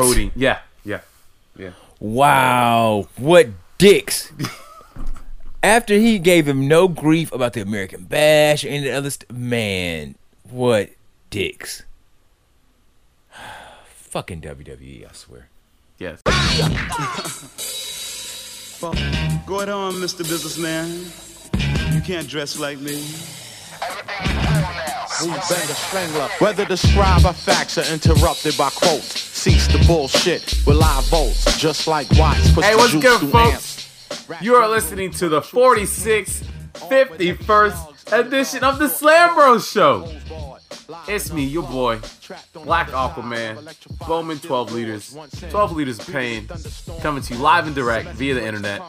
codeine. Yeah, yeah, yeah. Wow, what dicks! After he gave him no grief about the American Bash or any other st- man, what dicks! Fucking WWE, I swear. Yes. Well, go ahead on, Mr. Businessman. You can't dress like me. Whether the scribe our facts are interrupted by quotes. Cease the bullshit with live votes, just like Watts. puts Hey, what's good, folks? amps. You are listening to the 46th, 51st edition of the Slam Bros Show. It's me, your boy, Black Aquaman, Boman 12 liters, 12 liters of pain, coming to you live and direct via the internet.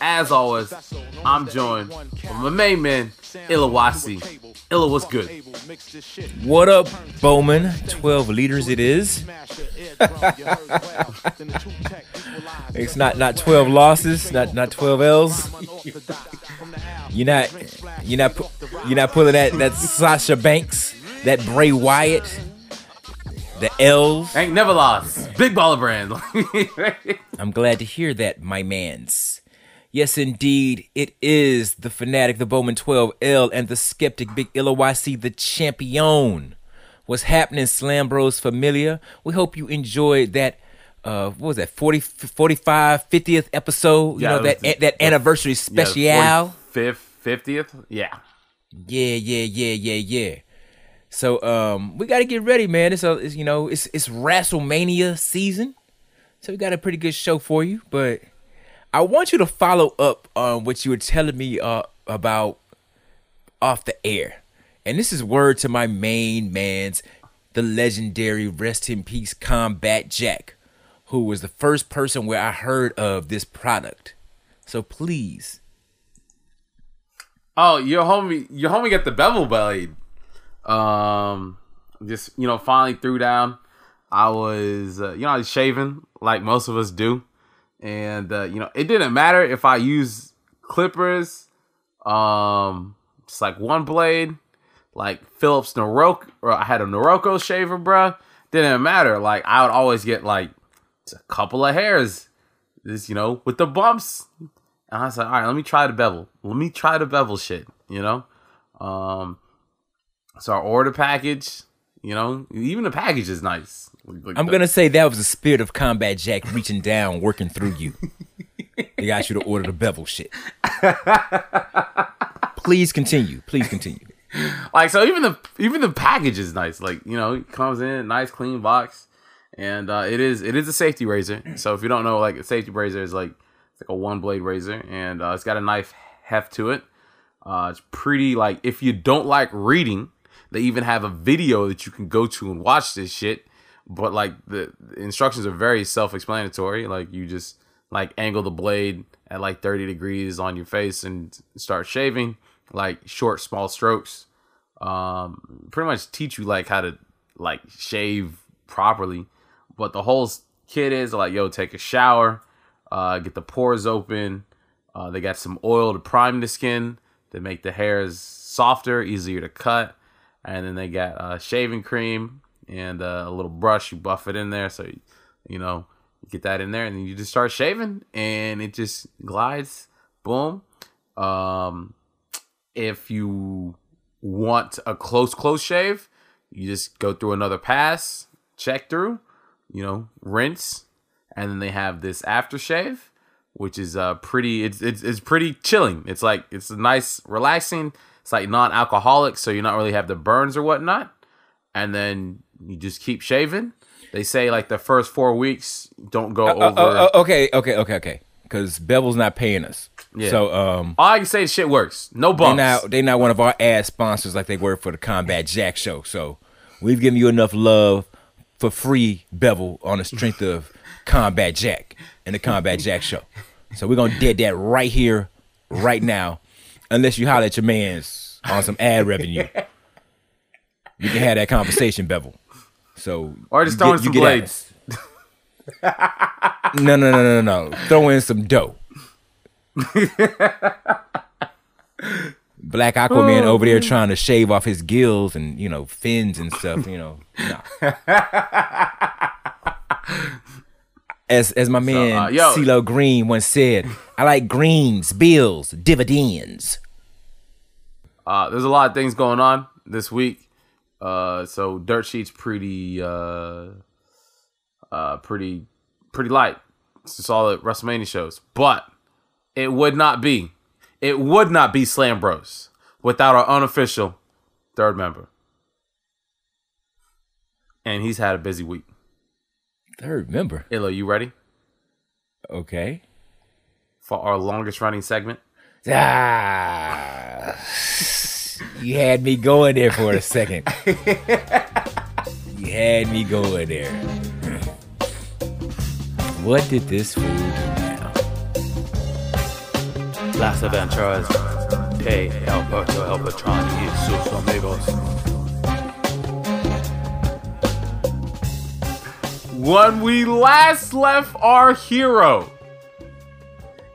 As always, I'm joined by my main man, Illa YC. Illa, what's good? What up, Boman? 12 liters it is. It's not not 12 losses, not not 12 L's. You're not you're not pu- you're not pulling that that Sasha Banks, that Bray Wyatt, the L's. Ain't never lost. Big baller brand. I'm glad to hear that, my mans. Yes, indeed, it is the fanatic, the Boman 12L, and the skeptic, Big YC, the champion. What's happening, Slam Bros Familia? We hope you enjoyed that. Uh, what was that? 40, 45, 50th episode. You Yeah, know that the- that anniversary special. Fifth, 50th? Yeah. Yeah, yeah, yeah, yeah, yeah. So um, we got to get ready, man. It's, a, it's you know it's it's WrestleMania season, so we got a pretty good show for you. But I want you to follow up on what you were telling me uh, about off the air, and this is word to my main man's, the legendary rest in peace Combat Jack, who was the first person where I heard of this product. So please, Oh, your homie, your homie got the bevel blade. Um, just you know, finally threw down. I was, uh, you know, I was shaving like most of us do, and uh, you know, it didn't matter if I used clippers, um, just like one blade, like Philips Norelco, or I had a Norelco shaver, bruh. Didn't matter. Like I would always get like a couple of hairs, this you know, with the bumps. And I was like, all right, let me try the bevel. Let me try the bevel shit, you know? Um, so I order package, you know, even the package is nice. Like, I'm the- gonna say that was the spirit of Combat Jack reaching down, working through you. They got you to order the bevel shit. Please continue. Please continue. like so even the even the package is nice. Like, you know, it comes in nice clean box. And uh, it is it is a safety razor. So if you don't know, like a safety razor is like it's like a one blade razor and uh, it's got a knife heft to it. Uh, it's pretty like if you don't like reading, they even have a video that you can go to and watch this shit. But like the, the instructions are very self-explanatory. Like you just like angle the blade at like 30 degrees on your face and start shaving like short small strokes. Um, pretty much teach you like how to like shave properly. But the whole kit is like, yo, take a shower, uh, get the pores open. Uh, they got some oil to prime the skin to make the hairs softer, easier to cut. And then they got uh, shaving cream and uh, a little brush. You buff it in there, so you, you know you get that in there, and then you just start shaving, and it just glides. Boom. Um, if you want a close close shave, you just go through another pass, check through, you know, rinse, and then they have this aftershave, which is uh pretty it's it's it's pretty chilling. It's like it's a nice, relaxing. It's like non-alcoholic, so you not really have the burns or whatnot. And then you just keep shaving. They say like the first four weeks don't go over. Uh, uh, okay, okay, okay, okay. Because Bevel's not paying us. Yeah. So um, All I can say is shit works. No they bumps. not they not one of our ad sponsors like they were for the Combat Jack show. So we've given you enough love for free Bevel on the strength of Combat Jack and the Combat Jack show. So we're gonna dead that right here, right now, unless you holler at your man's on some ad revenue. You can have that conversation, Bevel. So or just you throwing some you get at blades. No, no, no, no, no, no. Throw in some dough. Black Aquaman over there trying to shave off his gills and you know fins and stuff. You know, nah. As as my man uh, yo- CeeLo Green once said, I like greens, bills, dividends. Uh, there's a lot of things going on this week. Uh, so dirt sheet's pretty, uh, uh, pretty, pretty light. It's just all the WrestleMania shows, but it would not be, it would not be Slam Bros without our unofficial third member, and he's had a busy week. Third member. Illa, you ready Okay. For our longest running segment? Ah, you had me going there for a second. you had me going there. What did this fool do now? Las Aventuras de Alberto El Patron y sus amigos. When we last left our hero,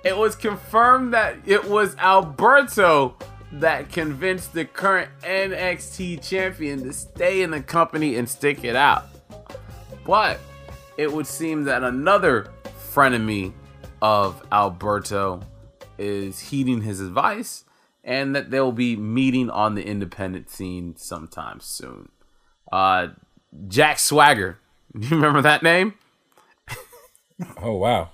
it was confirmed that it was Alberto that convinced the current NXT champion to stay in the company and stick it out. But it would seem that another frenemy of Alberto is heeding his advice and that they'll be meeting on the independent scene sometime soon. Uh, Jack Swagger. Do you remember that name? Oh wow.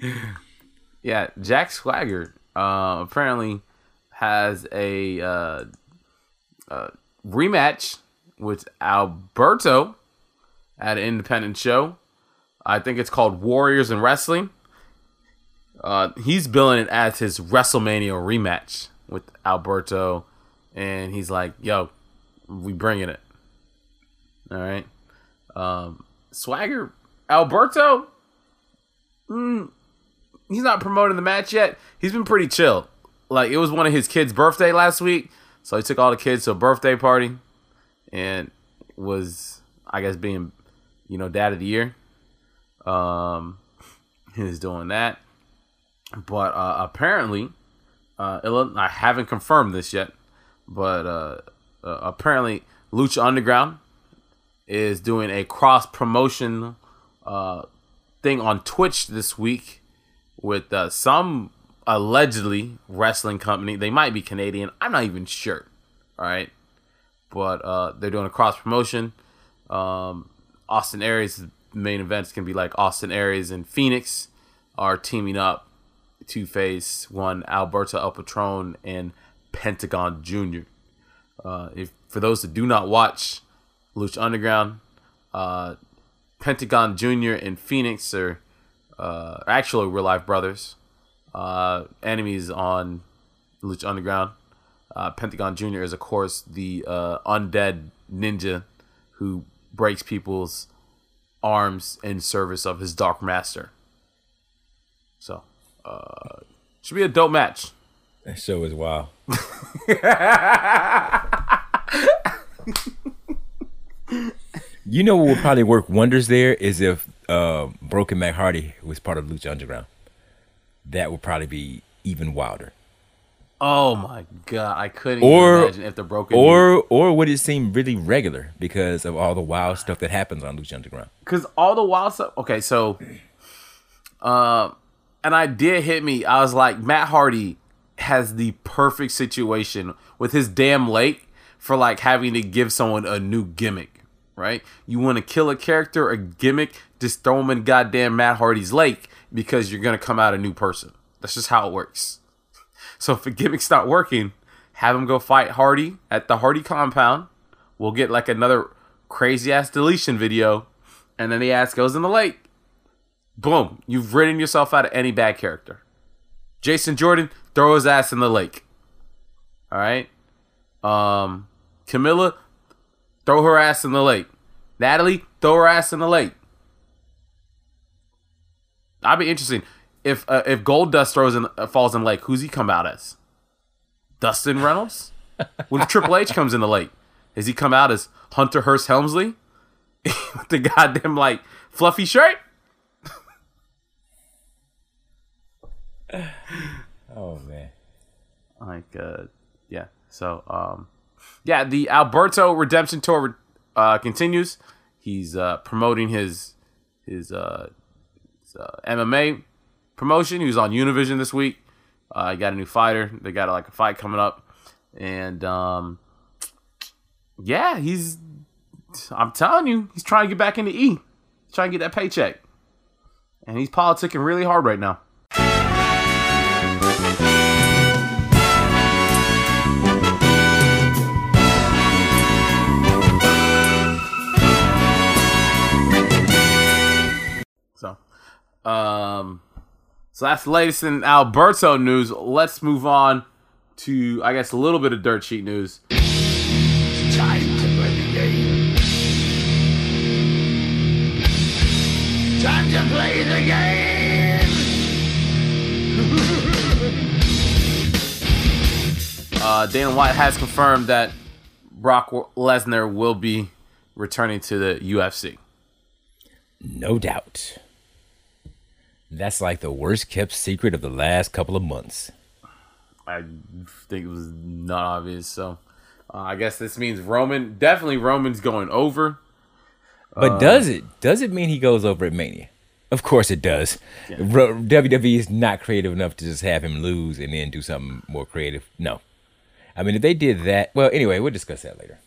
Yeah, Jack Swagger uh, apparently has a uh, uh, rematch with Alberto at an independent show. I think it's called Warriors and Wrestling. Uh, he's billing it as his WrestleMania rematch with Alberto, and he's like, "Yo, we bringing it." All right, um, Swagger, Alberto. Mm, he's not promoting the match yet. He's been pretty chill. Like it was one of his kids' birthday last week, so he took all the kids to a birthday party, and was I guess being, you know, dad of the year. Um, he was doing that, but uh, apparently, uh, I haven't confirmed this yet, but uh, uh, apparently, Lucha Underground is doing a cross promotion uh, thing on Twitch this week with uh, some allegedly wrestling company. They might be Canadian. I'm not even sure. All right, but uh, they're doing a cross promotion. Um, Austin Aries main events can be like Austin Aries and Phoenix are teaming up to face one Alberto El Patron and Pentagon Jr. Uh, if for those that do not watch Lucha Underground, uh, Pentagon Jr. and Phoenix are uh, actually real life brothers, uh, enemies on Lucha Underground. Uh, Pentagon Jr. is, of course, the uh, undead ninja who breaks people's arms in service of his Dark Master. So, uh, should be a dope match. That show is wild. you know what would probably work wonders there is if uh, Broken Matt Hardy was part of Lucha Underground. That would probably be even wilder. Oh my god, I couldn't Or- imagine if the broken Or or would it seem really regular because of all the wild stuff that happens on Lucha Underground? because all the wild stuff. Okay, so, uh, an idea hit me. I was like, Matt Hardy has the perfect situation with his damn lake for like having to give someone a new gimmick. Right? You want to kill a character, a gimmick, just throw him in goddamn Matt Hardy's lake because you're gonna come out a new person. That's just how it works. So if a gimmick's not working, have him go fight Hardy at the Hardy compound. We'll get like another crazy ass deletion video, and then the ass goes in the lake. Boom! You've ridden yourself out of any bad character. Jason Jordan, throw his ass in the lake. All right. Um, Carmella, throw her ass in the lake. Natalie, throw her ass in the lake. I'd be interesting if uh, if Goldust throws in uh, falls in the lake. Who's he come out as? Dustin Runnels. when Triple H comes in the lake, does he come out as Hunter Hearst Helmsley with the goddamn like fluffy shirt? Oh man. Like, uh, yeah. So, um, yeah, the Alberto Redemption Tour uh, continues. he's uh, promoting his his, uh, his uh, MMA promotion. He was on Univision this week. Uh, got a new fighter. They got like a fight coming up, and um, yeah, he's. I'm telling you, he's trying to get back into E. Trying to get that paycheck, and he's politicking really hard right now. Um, so that's the latest in Alberto news. Let's move on to, I guess, a little bit of dirt sheet news. Time to play the game. Time to play the game. Uh, Dana White has confirmed that Brock Lesnar will be returning to the UFC. No doubt. That's like the worst kept secret of the last couple of months. I think it was not obvious. So, uh, I guess this means Roman. Definitely, Roman's going over. But does it? Does it mean he goes over at Mania? Of course it does. Ro- WWE is not creative enough to just have him lose and then do something more creative. No. I mean, if they did that, well, anyway, we'll discuss that later.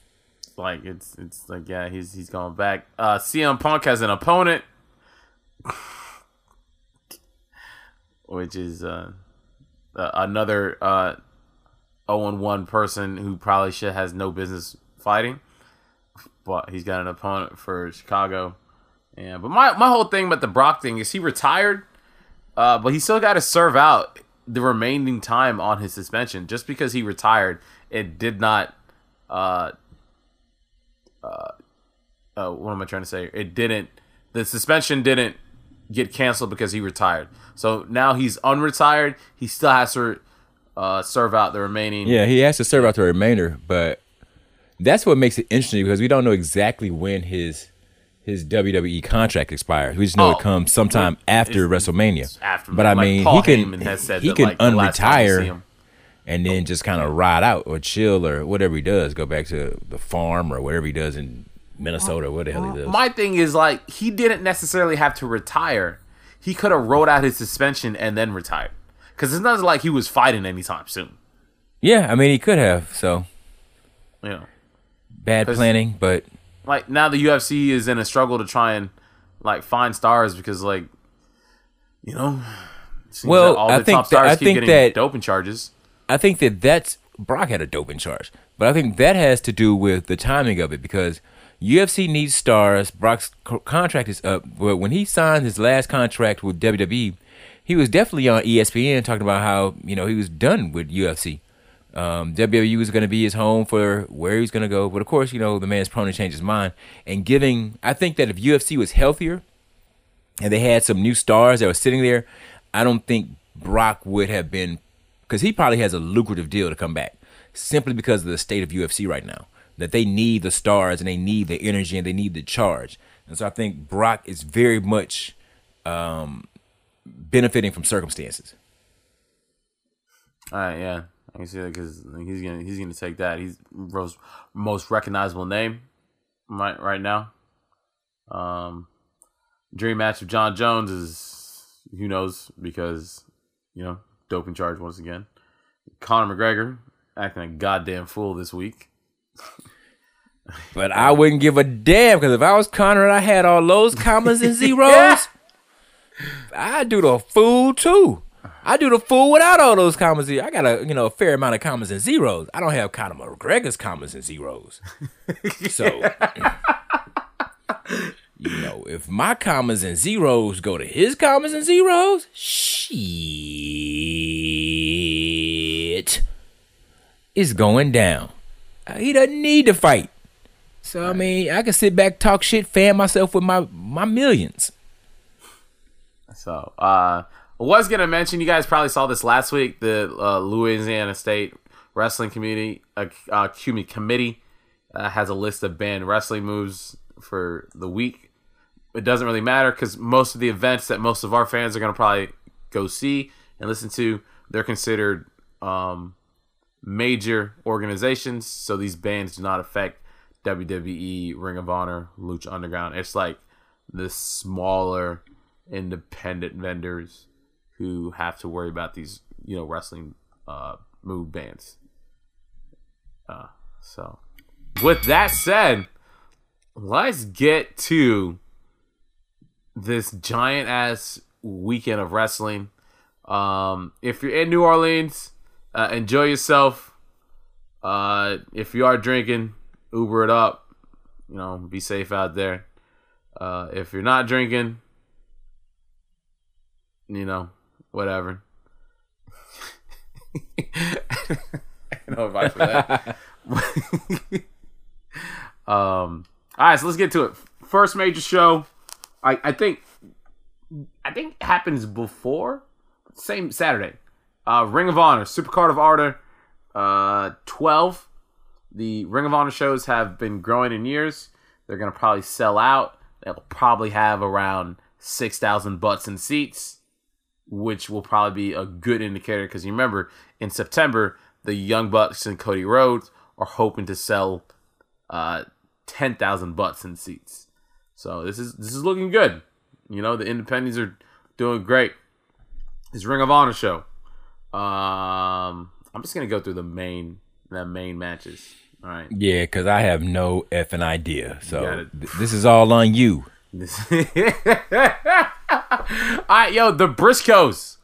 Like it's it's like yeah, he's he's going back. Uh, CM Punk has an opponent, which is uh, uh, another uh, 0 1 person who probably should has no business fighting. But he's got an opponent for Chicago. Yeah, but my, my whole thing about the Brock thing is he retired, uh, but he still got to serve out the remaining time on his suspension. Just because he retired, it did not. Uh, uh, uh, what am I trying to say? It didn't. The suspension didn't get canceled because he retired. So now he's unretired. He still has to uh, serve out the remaining. Yeah, he has to serve out the remainder, but that's what makes it interesting because we don't know exactly when his his WWE contract expires. We just know Oh, it comes sometime after WrestleMania. after- but I like mean, Paul he can has said he that, can like, the last time you see unretire and then just kind of ride out or chill or whatever he does. Go back to the farm or whatever he does in Minnesota where the hell he does. My thing is like he didn't necessarily have to retire. He could have rolled out his suspension and then retired. Because it's not like he was fighting anytime soon. yeah, I mean, he could have. So You know, bad planning, but like now the UFC is in a struggle to try and like find stars because like, you know, seems Well, that all I the think top that- stars I keep think getting that- doping charges. I think that that's Brock had a doping charge, but I think that has to do with the timing of it because UFC needs stars. Brock's contract is up, but when he signed his last contract with WWE, he was definitely on ESPN talking about how you know he was done with UFC. Um, WWE was going to be his home for where he was going to go, but of course, you know the man's prone to change his mind. And giving, I think that if UFC was healthier, and they had some new stars that were sitting there, I don't think Brock would have been because he probably has a lucrative deal to come back simply because of the state of UFC right now. That they need the stars and they need the energy and they need the charge. And so I think Brock is very much um, benefiting from circumstances. All right, yeah, I can see that because he's gonna he's gonna take that. He's most recognizable name right right now. Um, dream match of Jon Jones is who knows because you know doping charge once again. Conor McGregor acting a goddamn fool this week. But I wouldn't give a damn because if I was Conor and I had all those commas and zeros, I'd do the fool too. I do the fool without all those commas. and- I got a you know a fair amount of commas and zeros. I don't have Conor McGregor's commas and zeros. So you know, if my commas and zeros go to his commas and zeros, shit, is going down. Uh, He doesn't need to fight. So I mean, I can sit back, talk shit, fan myself with my my millions. So, uh, I was gonna mention you guys probably saw this last week. The uh, Louisiana State Wrestling Community uh, uh, committee uh, has a list of banned wrestling moves for the week. It doesn't really matter because most of the events that most of our fans are gonna probably go see and listen to, they're considered um, major organizations. So these bans do not affect WWE, Ring of Honor, Lucha Underground. It's like the smaller independent vendors who have to worry about these, you know, wrestling uh, move bands. Uh, so, with that said, let's get to this giant ass weekend of wrestling. Um, if you're in New Orleans, uh, enjoy yourself. Uh, if you are drinking, Uber it up. You know, be safe out there. Uh, if you're not drinking, you know, whatever. no advice for that. um. All right, so let's get to it. First major show. I I think I think happens before same Saturday. Uh, Ring of Honor, Supercard of Honor, uh, twelve. The Ring of Honor shows have been growing in years. They're gonna probably sell out. They'll probably have around six thousand butts and seats, which will probably be a good indicator because you remember in September the Young Bucks and Cody Rhodes are hoping to sell uh, ten thousand butts and seats. So this is this is looking good. You know the independents are doing great. This Ring of Honor show. Um, I'm just gonna go through the main the main matches. All right. Yeah, because I have no effing idea. So th- this is all on you. All right, yo, the Briscoes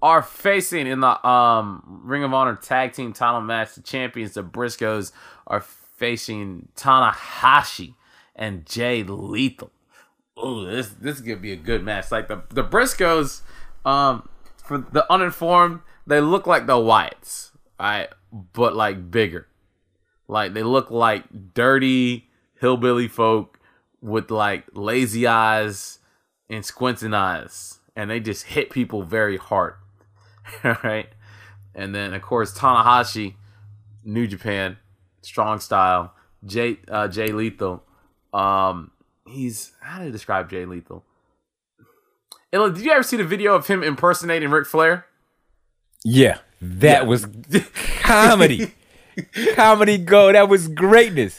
are facing in the um Ring of Honor tag team title match. The champions, the Briscoes, are facing Tanahashi and Jay Lethal. Oh, this this is gonna be a good match. Like the the Briscoes, um, for the uninformed, they look like the Wyatts, right? But like bigger. Like they look like dirty hillbilly folk with like lazy eyes and squinting eyes, and they just hit people very hard, right? And then of course Tanahashi, New Japan, strong style. Jay uh, Jay Lethal, um, he's how do you describe Jay Lethal? Did you ever see the video of him impersonating Ric Flair? Yeah, that was comedy. comedy go. That was greatness.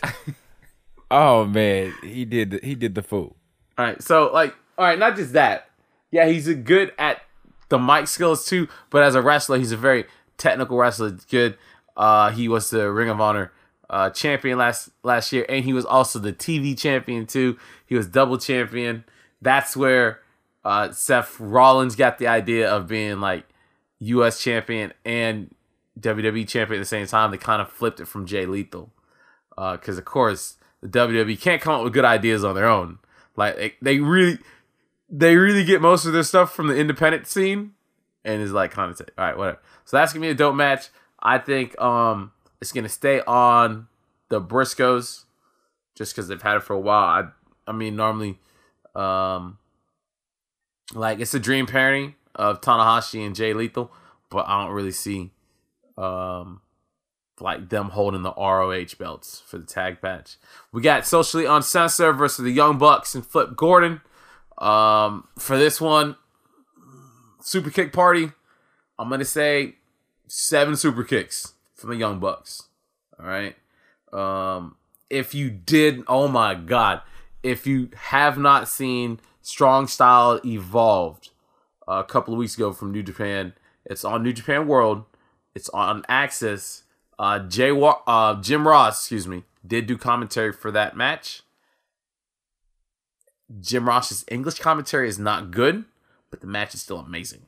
Oh man, he did. The, he did the fool. All right, so like, all right, not just that. Yeah, he's a good at the mic skills too, but as a wrestler, he's a very technical wrestler. Good. Uh, he was the Ring of Honor uh, champion last last year, and he was also the TV champion too. He was double champion. That's where uh, Seth Rollins got the idea of being like U.S. champion and WWE champion at the same time. They kind of flipped it from Jay Lethal because, of course, the WWE can't come up with good ideas on their own. Like they, they really, they really get most of their stuff from the independent scene, and is like kind of all right, whatever. So that's gonna be a dope match. I think um it's gonna stay on the Briscoes just because they've had it for a while. I I mean normally, um, like it's a dream pairing of Tanahashi and Jay Lethal, but I don't really see um like them holding the ROH belts for the tag match. We got SoCal Uncensored versus the Young Bucks and Flip Gordon. Um, for this one, super kick party. I'm gonna say seven super kicks from the Young Bucks. All right. Um, if you did, oh my god, if you have not seen Strong Style Evolved a couple of weeks ago from New Japan, it's on New Japan World. It's on Access. Uh, Jay Wa- uh, Jim Ross, excuse me, did do commentary for that match. Jim Ross's English commentary is not good, but the match is still amazing.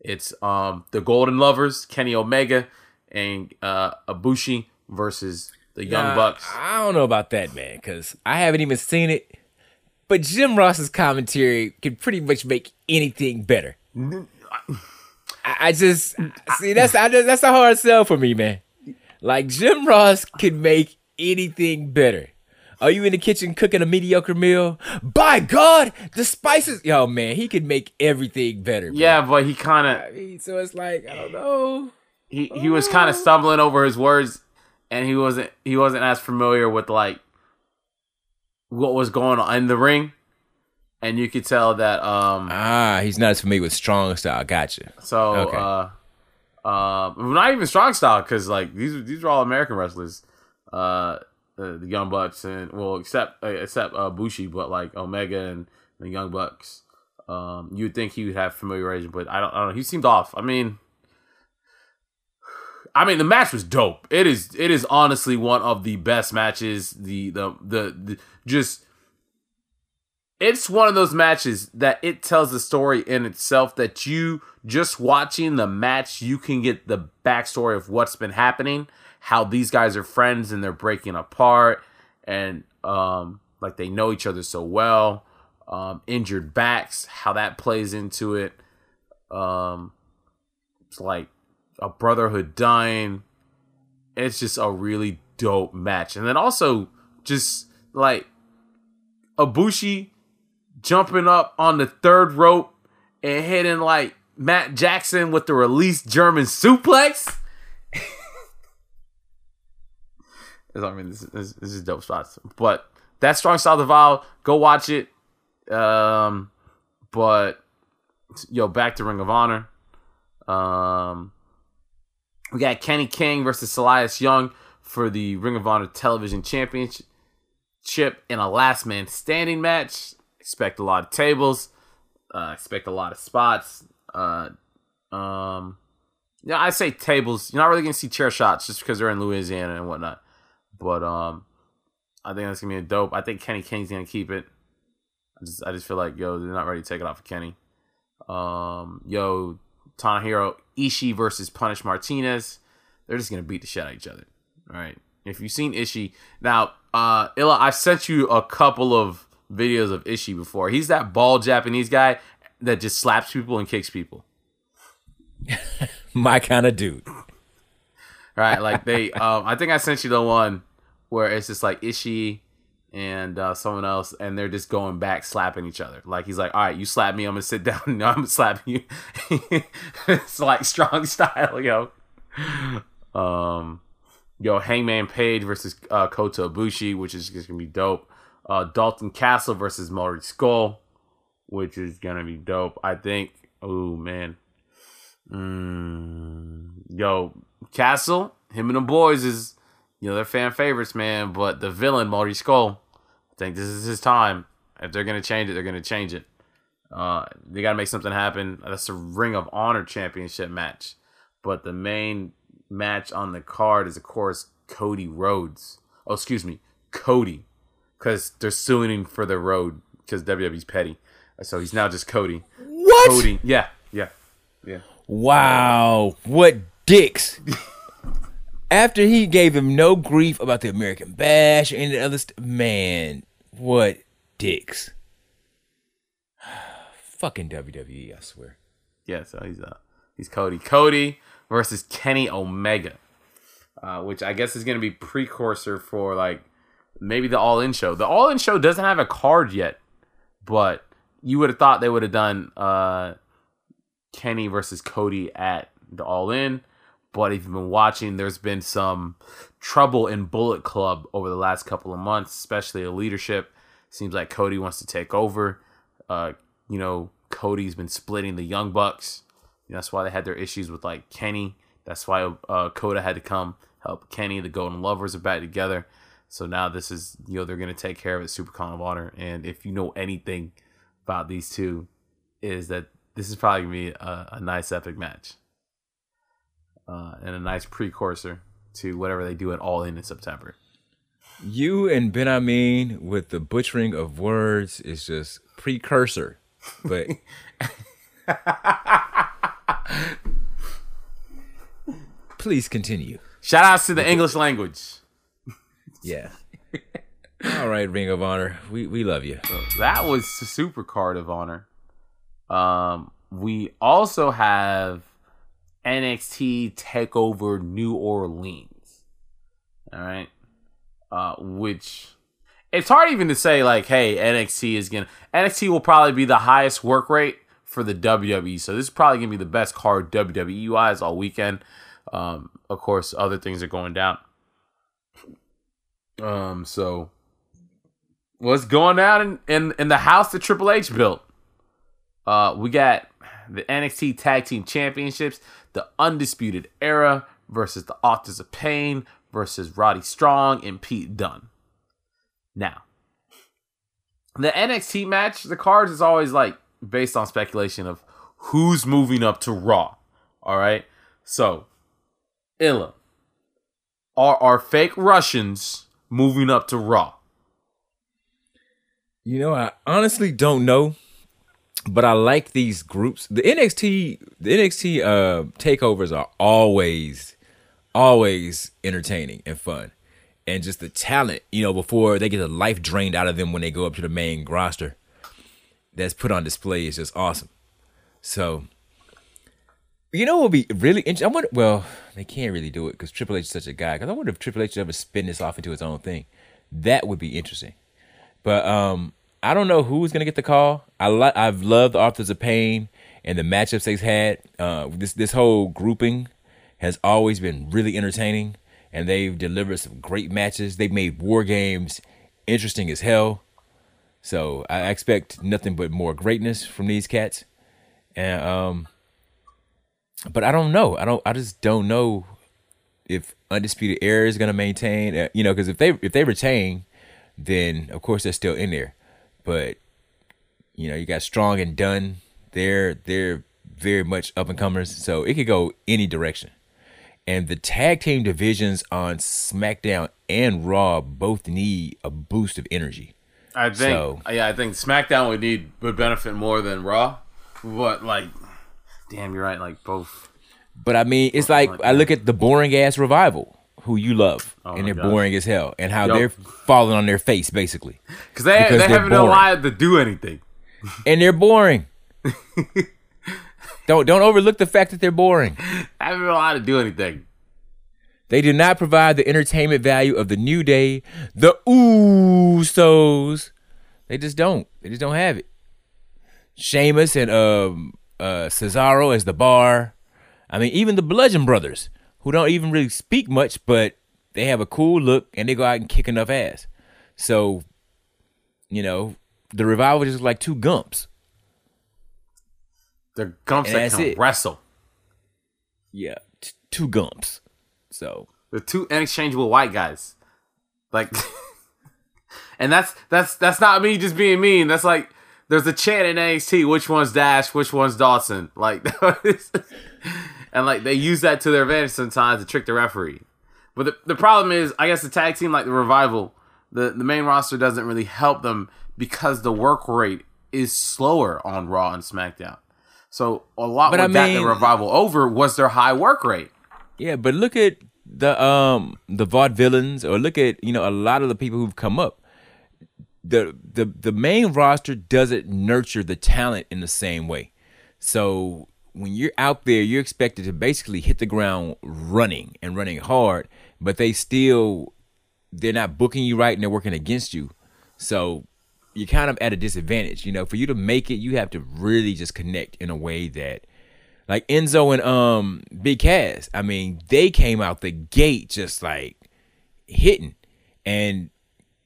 It's um the Golden Lovers, Kenny Omega, and uh Ibushi versus the Young Nah, Bucks. I don't know about that, man, because I haven't even seen it. But Jim Ross's commentary can pretty much make anything better. I, I just see that's I, just- that's a hard sell for me, man. Like Jim Ross can make anything better. Are you in the kitchen cooking a mediocre meal? By God, the spices. Yo, man, he can make everything better. bro. Yeah, but he kind I of mean, so it's like I don't know. he he was kind of stumbling over his words, and he wasn't he wasn't as familiar with like what was going on in the ring, and you could tell that um Ah, he's not as familiar with strong style. Gotcha. So, Okay. uh, uh, not even strong style because like these these are all American wrestlers. Uh, uh, the Young Bucks and well, except uh, except uh, Bushi, but like Omega and the Young Bucks. Um, you would think he would have familiarity, but I don't, I don't know. He seemed off. I mean, I mean, the match was dope. It is, it is honestly one of the best matches. The, the, the, the just, it's one of those matches that it tells the story in itself that you just watching the match, you can get the backstory of what's been happening, how these guys are friends and they're breaking apart, and um, like they know each other so well. Um, injured backs, how that plays into it. Um, it's like a brotherhood dying. It's just a really dope match. And then also just like Ibushi jumping up on the third rope and hitting like Matt Jackson with the released German suplex. I mean, this, this, is dope spots. But that Strong Style Evolved, go watch it. Um, but yo, back to Ring of Honor. Um, we got Kenny King versus Silas Young for the Ring of Honor Television Championship in a last man standing match. Expect a lot of tables. Uh, expect a lot of spots. Uh, um, yeah, I say tables. You're not really gonna see chair shots just because they're in Louisiana and whatnot. But um, I think that's gonna be a dope. I think Kenny King's gonna keep it. I just I just feel like yo, they're not ready to take it off of Kenny. Um, yo, Tomohiro Ishii versus Punishment Martinez. They're just gonna beat the shit out of each other. All right. If you've seen Ishi now, uh, Illa, I sent you a couple of videos of Ishii before. He's that bald Japanese guy that just slaps people and kicks people. My kind of dude. Right? Like they, um, I think I sent you the one where it's just like Ishii and uh, someone else, and they're just going back slapping each other. Like he's like, "All right, you slap me, I'm gonna sit down. No, I'm gonna slap you." it's like strong style, yo. Um, yo, Hangman Page versus uh, Kota Ibushi, which is just gonna be dope. Uh, Dalton Castle versus Marty Scurll, which is gonna be dope. I think. Oh man. Mm, yo, Castle, him and the boys is you know, they're fan favorites, man. But the villain, Marty Scurll, I think this is his time. If they're gonna change it, they're gonna change it. Uh, they gotta make something happen. That's a Ring of Honor championship match. But the main match on the card is, of course, Cody Rhodes. Oh, excuse me, Cody, because they're suing him for the road because WWE's petty. So he's now just Cody. What? Cody, yeah, yeah, yeah. Wow, what dicks. After he gave him no grief about the American Bash or any other st- man, what dicks. Fucking WWE, I swear. Yeah, so he's uh he's Cody. Cody versus Kenny Omega. Uh, which I guess is gonna be precursor for like maybe the All In show. The All In show doesn't have a card yet, but you would have thought they would have done uh Kenny versus Cody at the All In. But if you've been watching, there's been some trouble in Bullet Club over the last couple of months, especially the leadership. Seems like Cody wants to take over. Uh, you know, Cody's been splitting the Young Bucks. You know, That's why they had their issues with like Kenny. That's why uh, Kota had to come help Kenny. The Golden Lovers are back together. So now this is you know they're gonna take care of it. Supercard of Honor. And if you know anything about these two, is that this is probably gonna be a, a nice epic match uh, and a nice precursor to whatever they do at All In in September. You and Ben Amin with the butchering of words is just precursor. But please continue. Shout outs to the English language. Yeah. All right, Ring of Honor. We we love you. That was Super Card of Honor. Um, we also have NXT Takeover New Orleans. All right, uh, which it's hard even to say like, hey, NXT is gonna NXT will probably be the highest work rate for the WWE. So this is probably gonna be the best card WWE wise all weekend. Um, of course, other things are going down. Um, so what's going down in, in, in the house that Triple H built? Uh, we got the NXT Tag Team Championships, the Undisputed Era versus the Authors of Pain versus Roddy Strong and Pete Dunne. Now, the NXT match, the cards is always like based on speculation of who's moving up to Raw. All right. So, Illa, are are fake Russians moving up to Raw? You know, I honestly don't know, but I like these groups. The NXT, the NXT uh, takeovers are always, always entertaining and fun, and just the talent. You know, before they get the life drained out of them when they go up to the main roster, that's put on display is just awesome. So, you know, what would be really interesting. I wonder. Well, they can't really do it because Triple H is such a guy. Because I wonder if Triple H would ever spin this off into its own thing. That would be interesting. But um, I don't know who's gonna get the call. I li- I've loved the Authors of Pain and the matchups they've had. Uh, this this whole grouping has always been really entertaining, and they've delivered some great matches. They've made war games interesting as hell. So I expect nothing but more greatness from these cats. And um, but I don't know. I don't. I just don't know if Undisputed Era is gonna maintain. Uh, you know, because if they if they retain, then of course they're still in there. But you know, you got Strong and Dunne. They're they're very much up and comers, so it could go any direction. And the tag team divisions on SmackDown and Raw both need a boost of energy. I think, So- yeah, I think SmackDown would need would benefit more than Raw, but like, damn, you're right. Like both. But I mean, it's like I look at the boring ass revival, who you love, Oh and they're gosh. boring as hell, and how they're falling on their face basically, Because they Because they haven't boring. allowed to do anything. and they're boring. don't don't overlook the fact that they're boring. They haven't been allowed to do anything. They do not provide the entertainment value of the New Day, the Usos. They just don't. They just don't have it. Sheamus and um uh Cesaro as the bar. I mean, even the Bludgeon Brothers, who don't even really speak much, but they have a cool look and they go out and kick enough ass. So, you know, the revival is just like two gumps. They're gumps And that can it. wrestle. Yeah, t- two gumps. So They're two interchangeable white guys. Like, and that's that's that's not me just being mean. That's like there's a chant in NXT. Which one's Dash? Which one's Dawson? Like, and like they use that to their advantage sometimes to trick the referee. But the, the problem is, I guess the tag team like the revival, the the main roster doesn't really help them because the work rate is slower on Raw and SmackDown. So a lot But what I mean- the revival over was their high work rate. Yeah, but look at the um the vaudevillains, or look at you know a lot of the people who've come up. The the the main roster doesn't nurture the talent in the same way. So when you're out there, you're expected to basically hit the ground running and running hard, but they still they're not booking you right and they're working against you. So you're kind of at a disadvantage. You know, for you to make it, you have to really just connect in a way that like Enzo and um Big Cass. I mean, they came out the gate just like hitting, and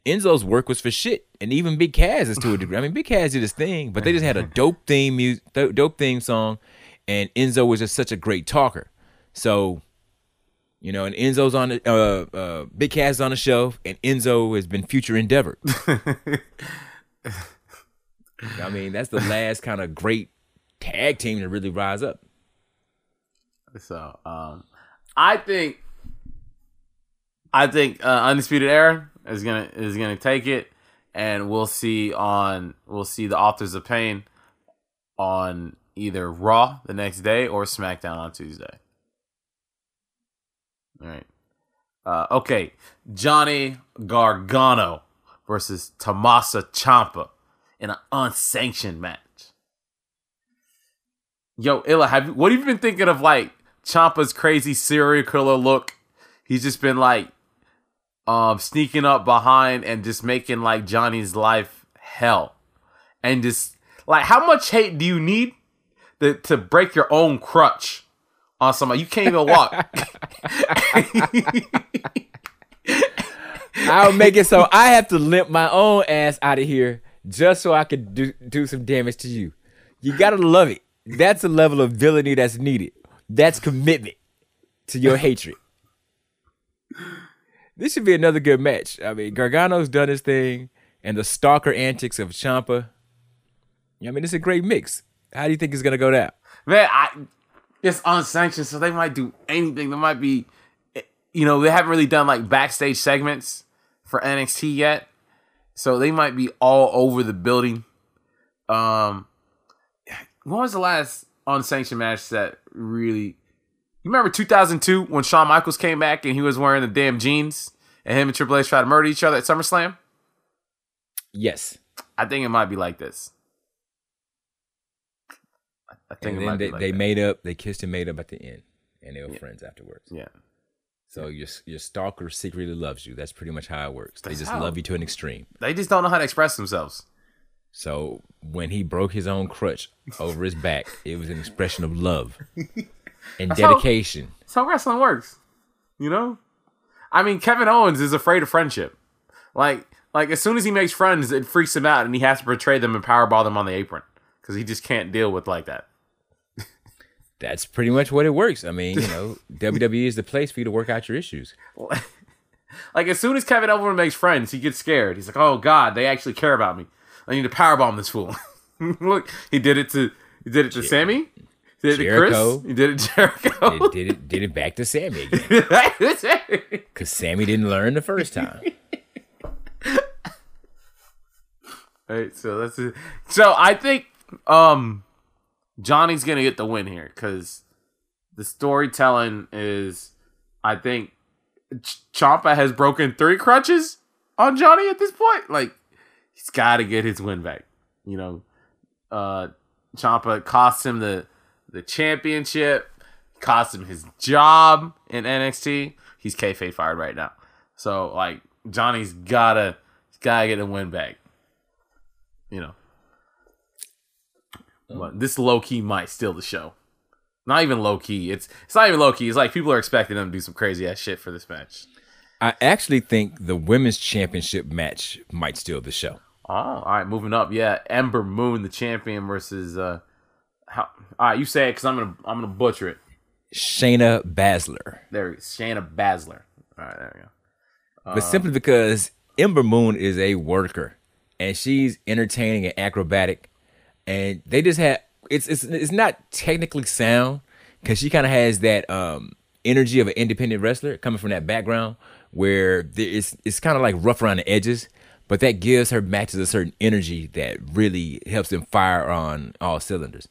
Enzo's work was for shit, and even Big Cass is to a degree. I mean, Big Cass did his thing, but they just had a dope theme music, dope theme song, and Enzo was just such a great talker. So, you know, and Enzo's on the uh, uh Big Cass is on the shelf, and Enzo has been future endeavored. I mean, that's the last kind of great tag team to really rise up. So, um, I think, I think uh, undisputed era is gonna is gonna take it, and we'll see on we'll see the authors of pain on either Raw the next day or SmackDown on Tuesday. All right. Uh, okay, Johnny Gargano versus Tommaso Ciampa in an unsanctioned match. Yo, Illa, have you, what have you been thinking of like Ciampa's crazy serial killer look? He's just been like um sneaking up behind and just making like Johnny's life hell. And just like how much hate do you need to, to break your own crutch on somebody? You can't even walk. I'll make it so I have to limp my own ass out of here just so I can do do some damage to you. You gotta love it. That's a level of villainy that's needed. That's commitment to your hatred. This should be another good match. I mean, Gargano's done his thing, and the stalker antics of Ciampa. I mean, it's a great mix. How do you think it's gonna go down? Man, I it's unsanctioned, so they might do anything. There might be, you know, they haven't really done like backstage segments for NXT yet, so they might be all over the building. Um, when was the last unsanctioned match that really? You remember 2002 when Shawn Michaels came back and he was wearing the damn jeans, and him and Triple H tried to murder each other at SummerSlam. Yes. I think it might be like this. I think And it then might they, be like they made up, they kissed and made up at the end, and they were friends afterwards. yeah. So your your stalker secretly loves you. That's pretty much how it works. They That's just love you to an extreme. They just don't know how to express themselves. So when he broke his own crutch over his back, it was an expression of love and That's how- dedication. That's how wrestling works. You know? I mean, Kevin Owens is afraid of friendship. Like, like as soon as he makes friends, it freaks him out, and he has to portray them and powerbomb them on the apron because he just can't deal with like that. That's pretty much what it works. I mean, you know, WWE is the place for you to work out your issues. Like as soon as Kevin Owens makes friends, he gets scared. He's like, "Oh God, they actually care about me. I need to powerbomb this fool." Look, he did it to he did it to Sammy. He did it to Jericho. Chris. He did it to Jericho. It did it did it back to Sammy again because Sammy didn't learn the first time. All right, so that's it. So I think um Johnny's gonna get the win here because the storytelling is, I think, Ch- Ciampa has broken three crutches on Johnny at this point. Like he's got to get his win back. You know, uh Ciampa cost him the the championship, cost him his job in NXT. He's kayfabe fired right now. So like Johnny's gotta gotta get a win back. You know. But this low key might steal the show. Not even low key. It's it's not even low key. It's like people are expecting them to do some crazy ass shit for this match. I actually think the women's championship match might steal the show. Oh, all right, moving up. Yeah, Ember Moon, the champion, versus uh, how? All right, you say it because I'm gonna I'm gonna butcher it. Shayna Baszler. There, we go. Shayna Baszler. All right, there we go. but simply because Ember Moon is a worker and she's entertaining and acrobatic, and they just had it's it's it's not technically sound because she kind of has that um energy of an independent wrestler coming from that background where there is it's kind of like rough around the edges, but that gives her matches a certain energy that really helps them fire on all cylinders.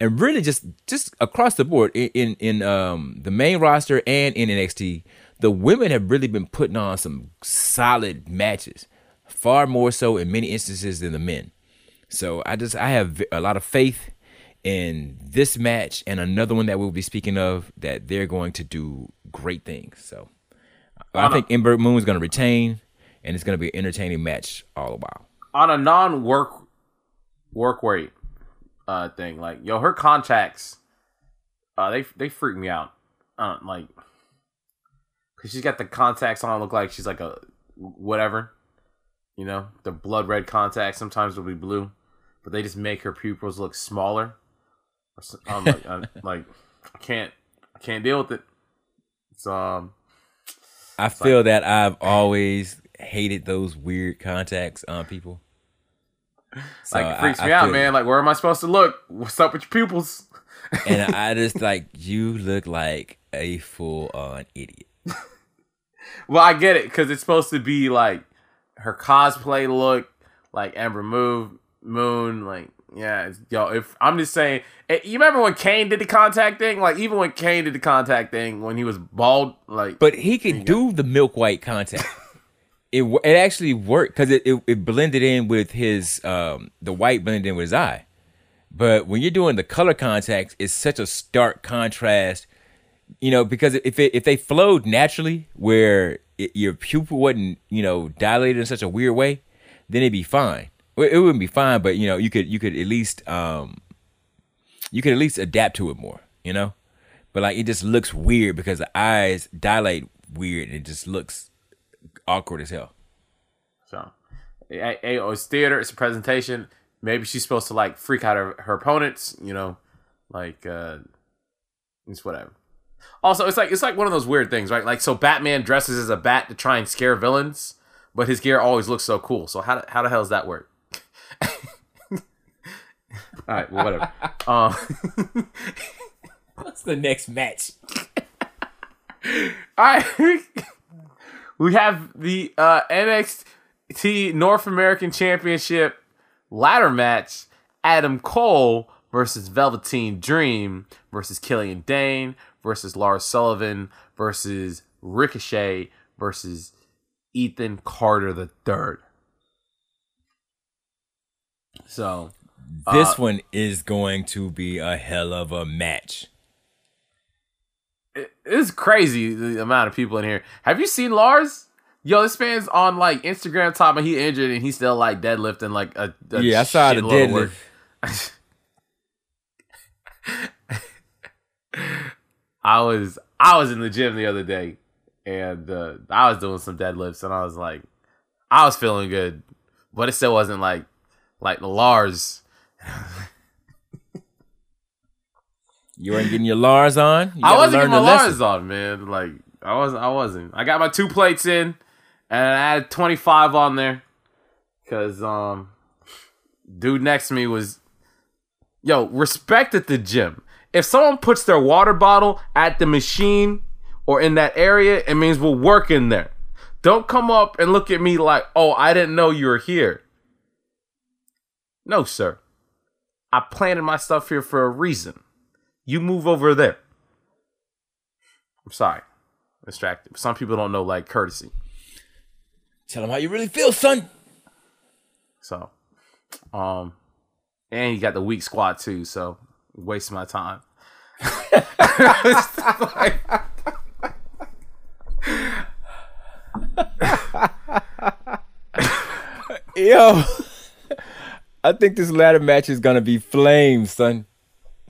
And really, just just across the board in in, in um, the main roster and in NXT, the women have really been putting on some solid matches, far more so in many instances than the men. So I just I have a lot of faith in this match and another one that we'll be speaking of that they're going to do great things. So I think Ember Moon is going to retain, and it's going to be an entertaining match all the while. On a non work work rate uh thing, like yo, her contacts, uh, they they freak me out. Uh, like, cause she's got the contacts on, look like she's like a whatever, you know, the blood red contacts. Sometimes they'll be blue, but they just make her pupils look smaller. I'm like, I'm, like, I can't, I can't deal with it. It's um. I feel that I've always hated those weird contacts on people. So Like it freaks I- me I out, man. Like, where am I supposed to look? What's up with your pupils? and I just like you look like a full on idiot. Well, I get it because it's supposed to be like her cosplay look, like Ember Moon, Moon. Like, yeah, yo. If I'm just saying, eh, you remember when Kane did the contact thing? Like, even when Kane did the contact thing when he was bald, like, But he could do the milk white contact. it it actually worked because it, it it blended in with his um the white blended in with his eye. But when you're doing the color contacts, it's such a stark contrast. You know, because if it, if they flowed naturally, where it, your pupil wasn't you know dilated in such a weird way, then it'd be fine. It wouldn't be fine, but you know you could you could at least um you could at least adapt to it more. You know, but like it just looks weird because the eyes dilate weird and it just looks awkward as hell. so. Hey, oh, it's theater. It's a presentation. Maybe she's supposed to like freak out her, her opponents. You know, like, uh, it's whatever. Also, it's like it's like one of those weird things, right? Like, so Batman dresses as a bat to try and scare villains, but his gear always looks so cool. So how how the hell does that work? All right, well, whatever. um, What's the next match? all right, we have the uh, NXT North American Championship ladder match: Adam Cole versus Velveteen Dream versus Killian Dain versus Lars Sullivan versus Ricochet versus Ethan Carter the third. So This one is going to be a hell of a match. it- it's crazy the amount of people in here. Have you seen Lars? Yo, this man's on like Instagram top and he injured and he's still like deadlifting like a, a yeah, I saw the shitload of work. deadlift. I was I was in the gym the other day and uh, I was doing some deadlifts and I was like I was feeling good, but it still wasn't like like the Lars. You weren't getting your Lars on. You I wasn't getting my the lesson. Lars on, man. Like I wasn't I wasn't. I got my two plates in and I had 25 on there cuz um dude next to me was yo, respect at the gym. If someone puts their water bottle at the machine or in that area, it means we're working there. Don't come up and look at me like, "Oh, I didn't know you were here." No, sir. I planted my stuff here for a reason. You move over there. I'm sorry. Distracted. Some people don't know like courtesy. Tell them how you really feel, son. So, um, and you got the weak squad too. So, wasting my time. Yo, I think this ladder match is gonna be flames, son.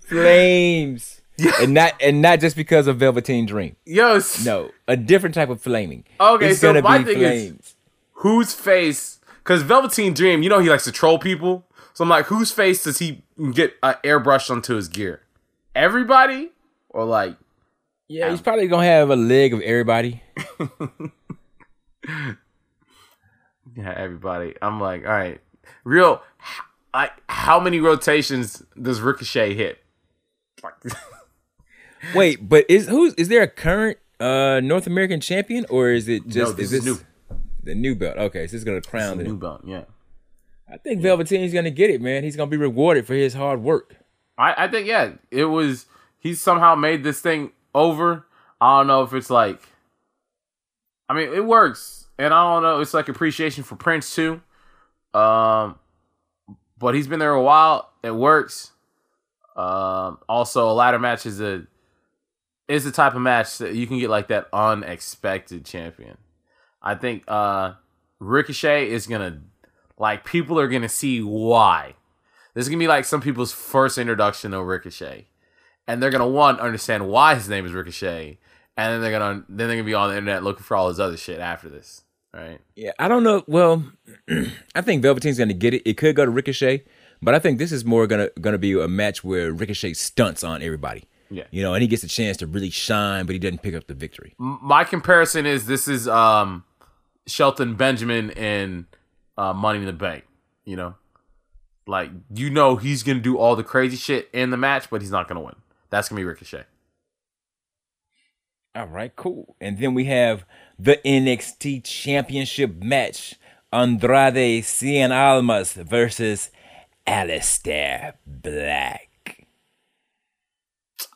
Flames. And not and not just because of Velveteen Dream. Yo, s- No, a different type of flaming. Okay, it's so my thing is- flames. whose face? Because Velveteen Dream, you know he likes to troll people. So I'm like, whose face does he get uh, airbrushed onto his gear? Everybody, or like, yeah, he's probably gonna have a leg of everybody. yeah, everybody. I'm like, all right, real. Like, how many rotations does Ricochet hit? Like, Wait, but is who's is there a current uh North American champion or is it just this is is this new. the new belt? Okay, so this is gonna crown the new belt, yeah. I think Velveteen's gonna get it, man. He's gonna be rewarded for his hard work. I, I think yeah, it was he somehow made this thing over. I don't know if it's like I mean it works. And I don't know, it's like appreciation for Prince too. Um but he's been there a while. It works. Um also a ladder match is a is the type of match that you can get like that unexpected champion. I think uh Ricochet is gonna like people are gonna see why. This is gonna be like some people's first introduction to Ricochet, and they're gonna one understand why his name is Ricochet, and then they're gonna then they're gonna be on the internet looking for all his other shit after this, right? Yeah, I don't know. Well, I think Velveteen's gonna get it. It could go to Ricochet, but I think this is more gonna gonna be a match where Ricochet stunts on everybody. Yeah. You know, and he gets a chance to really shine, but he doesn't pick up the victory. My comparison is this is um Shelton Benjamin in uh, Money in the Bank. You know, like you know he's gonna do all the crazy shit in the match, but he's not gonna win. That's gonna be Ricochet. All right, cool. And then we have the NXT Championship match: Andrade Cien Almas versus Aleister Black.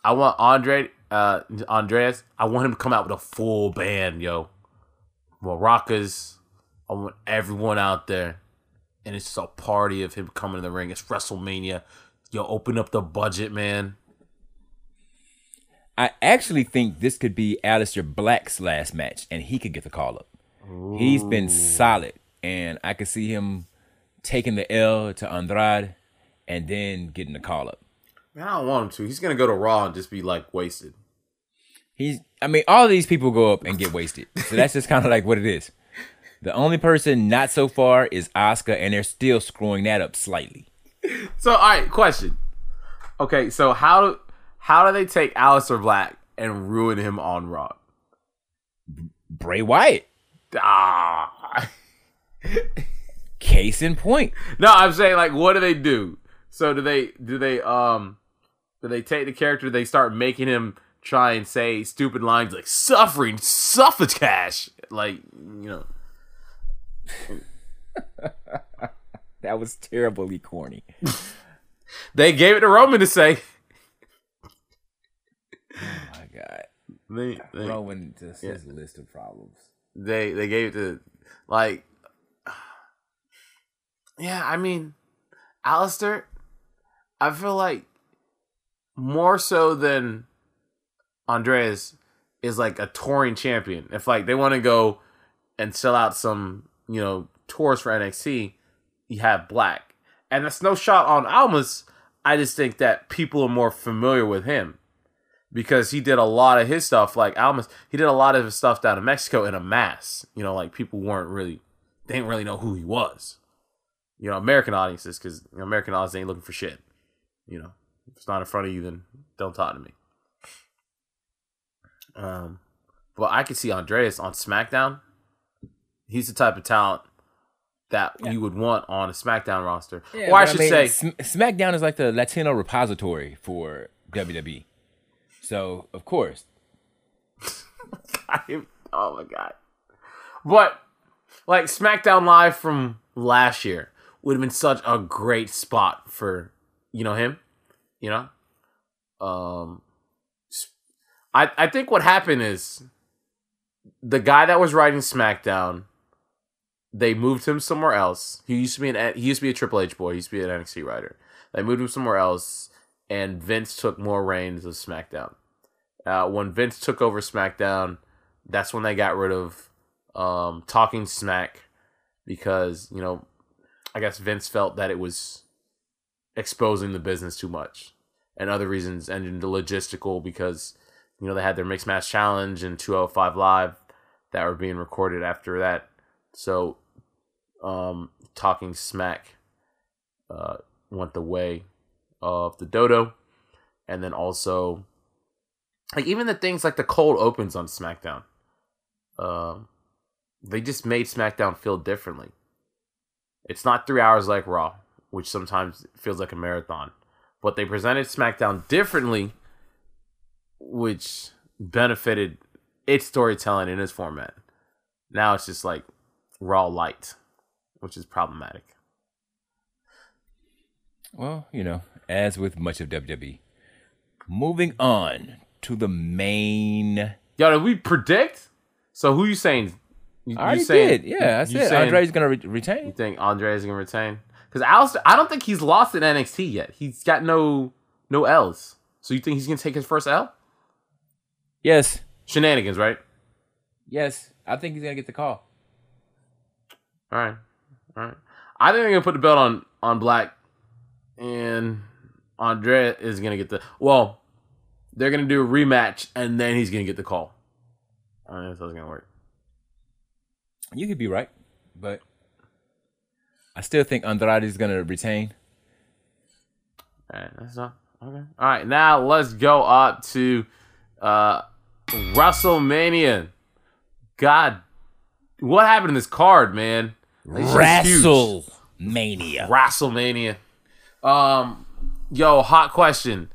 I want Andre, uh, Andreas. I want him to come out with a full band, yo. Maracas. I want everyone out there, and it's just a party of him coming in the ring. It's WrestleMania. Yo, open up the budget, man. I actually think this could be Aleister Black's last match, and he could get the call up. He's been solid, and I could see him taking the L to Andrade and then getting the call up. Man, I don't want him to. He's gonna go to Raw and just be like wasted. He's, I mean, all of these people go up and get wasted, so that's just kind of like what it is. The only person not so far is Oscar, and they're still screwing that up slightly. So, all right, question. Okay, so how how do they take Aleister Black and ruin him on Raw? Bray Wyatt. Ah. Case in point. No, I'm saying like, what do they do? So do they do they um do they take the character? They start making him try and say stupid lines like "suffering, suffrage," like you know. That was terribly corny. They gave it to Rowan to say. Oh my god. They they, Rowan just his list of problems. they they gave it to like. Yeah, I mean, Aleister, I feel like more so than Andreas is like a touring champion. If like they want to go and sell out some, you know, tours for NXT, you have Black. And that's no shot on Almas. I just think that people are more familiar with him because he did a lot of his stuff like Almas. He did a lot of his stuff down in Mexico in a mass. You know, like people weren't really, they didn't really know who he was. You know, American audiences because you know, American audiences ain't looking for shit. You know, if it's not in front of you, then don't talk to me. Um, but I could see Andreas on SmackDown. He's the type of talent that you would want on a SmackDown roster. or I should mean, say, Sm- SmackDown is like the Latino repository for WWE. So of course, oh my god! But like SmackDown Live from last year would have been such a great spot for you know him. You know, um, I I think what happened is the guy that was writing SmackDown. They moved him somewhere else. He used to be an he used to be a Triple H boy. He used to be an NXT writer. They moved him somewhere else, and Vince took more reigns of SmackDown. Uh, when Vince took over SmackDown, that's when they got rid of um, Talking Smack because you know, I guess Vince felt that it was exposing the business too much, and other reasons, and logistical because you know they had their mixed match challenge and 205 live that were being recorded after that. So, um, Talking Smack uh, went the way of the Dodo, and then also like even the things like the cold opens on SmackDown, um, they just made SmackDown feel differently. It's not three hours like Raw, which sometimes feels like a marathon, but they presented SmackDown differently, which benefited its storytelling in its format. Now it's just like Raw light, which is problematic. well, you know, as with much of WWE. Moving on to the main. Yo, did we predict? So who you saying? You, I you saying, did. Yeah, I said saying- Andre's gonna re- You think Andre is gonna retain? Because Aleister, I don't think he's lost in NXT yet. He's got no no L's. So you think he's gonna take his first L? Yes, Shenanigans, right? yes. I think he's gonna get the call. All right, all right. I think they're gonna put the belt on on Black, and Andre is gonna get the well. They're gonna do a rematch, and then he's gonna get the call. I don't know if that's gonna work. You could be right, but I still think Andrade is gonna retain. All right, that's not okay. All right, now let's go up to uh WrestleMania. God, what happened in this card, man? WrestleMania. WrestleMania. Um, yo, hot question: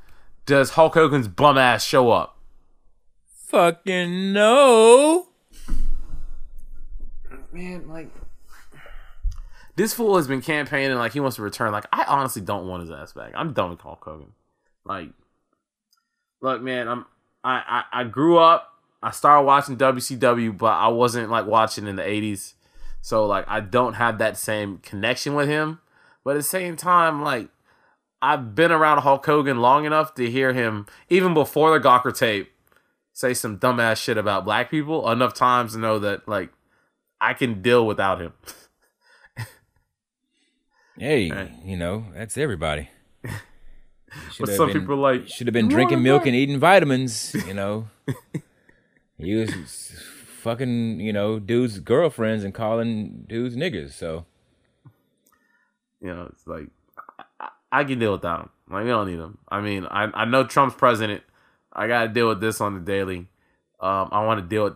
Does Hulk Hogan's bum ass show up? Fucking no. Man, like this fool has been campaigning like he wants to return. Like I honestly don't want his ass back. I'm done with Hulk Hogan. Like, look, man, I'm I I, I grew up. I started watching WCW, but I wasn't like watching in the '80s, so like I don't have that same connection with him. But at the same time, like I've been around Hulk Hogan long enough to hear him even before the Gawker tape say some dumbass shit about black people enough times to know that like I can deal without him. Hey, Right. you know that's everybody. But some people like should have been drinking milk and eating vitamins. You know, he was fucking you know dudes' girlfriends and calling dudes niggers. So you know, it's like I, can deal without him. Like we don't need him. I mean, I I know Trump's president, I gotta deal with this on the daily. Um, I want to deal with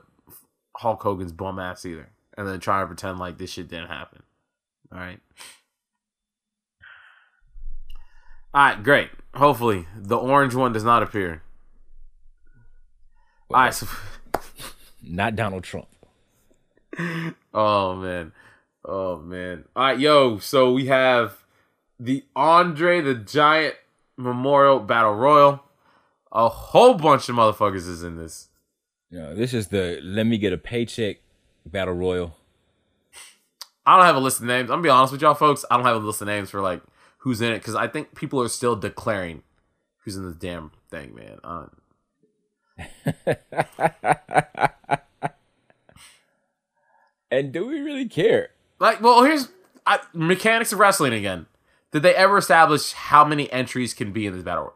Hulk Hogan's bum ass either, and then try to pretend like this shit didn't happen. All right. All right, great. Hopefully, the orange one does not appear. All right, so Not Donald Trump. Oh man. Oh man. All right, yo. So we have the Andre the Giant Memorial Battle Royal. A whole bunch of motherfuckers is in this. No, this is the let me get a paycheck battle royal. I don't have a list of names. I'm gonna be honest with y'all, folks. I don't have a list of names for like who's in it because I think people are still declaring who's in this damn thing, man. Uh, And do we really care? like, well, here's I, mechanics of wrestling again. Did they ever establish how many entries can be in this battle? royal?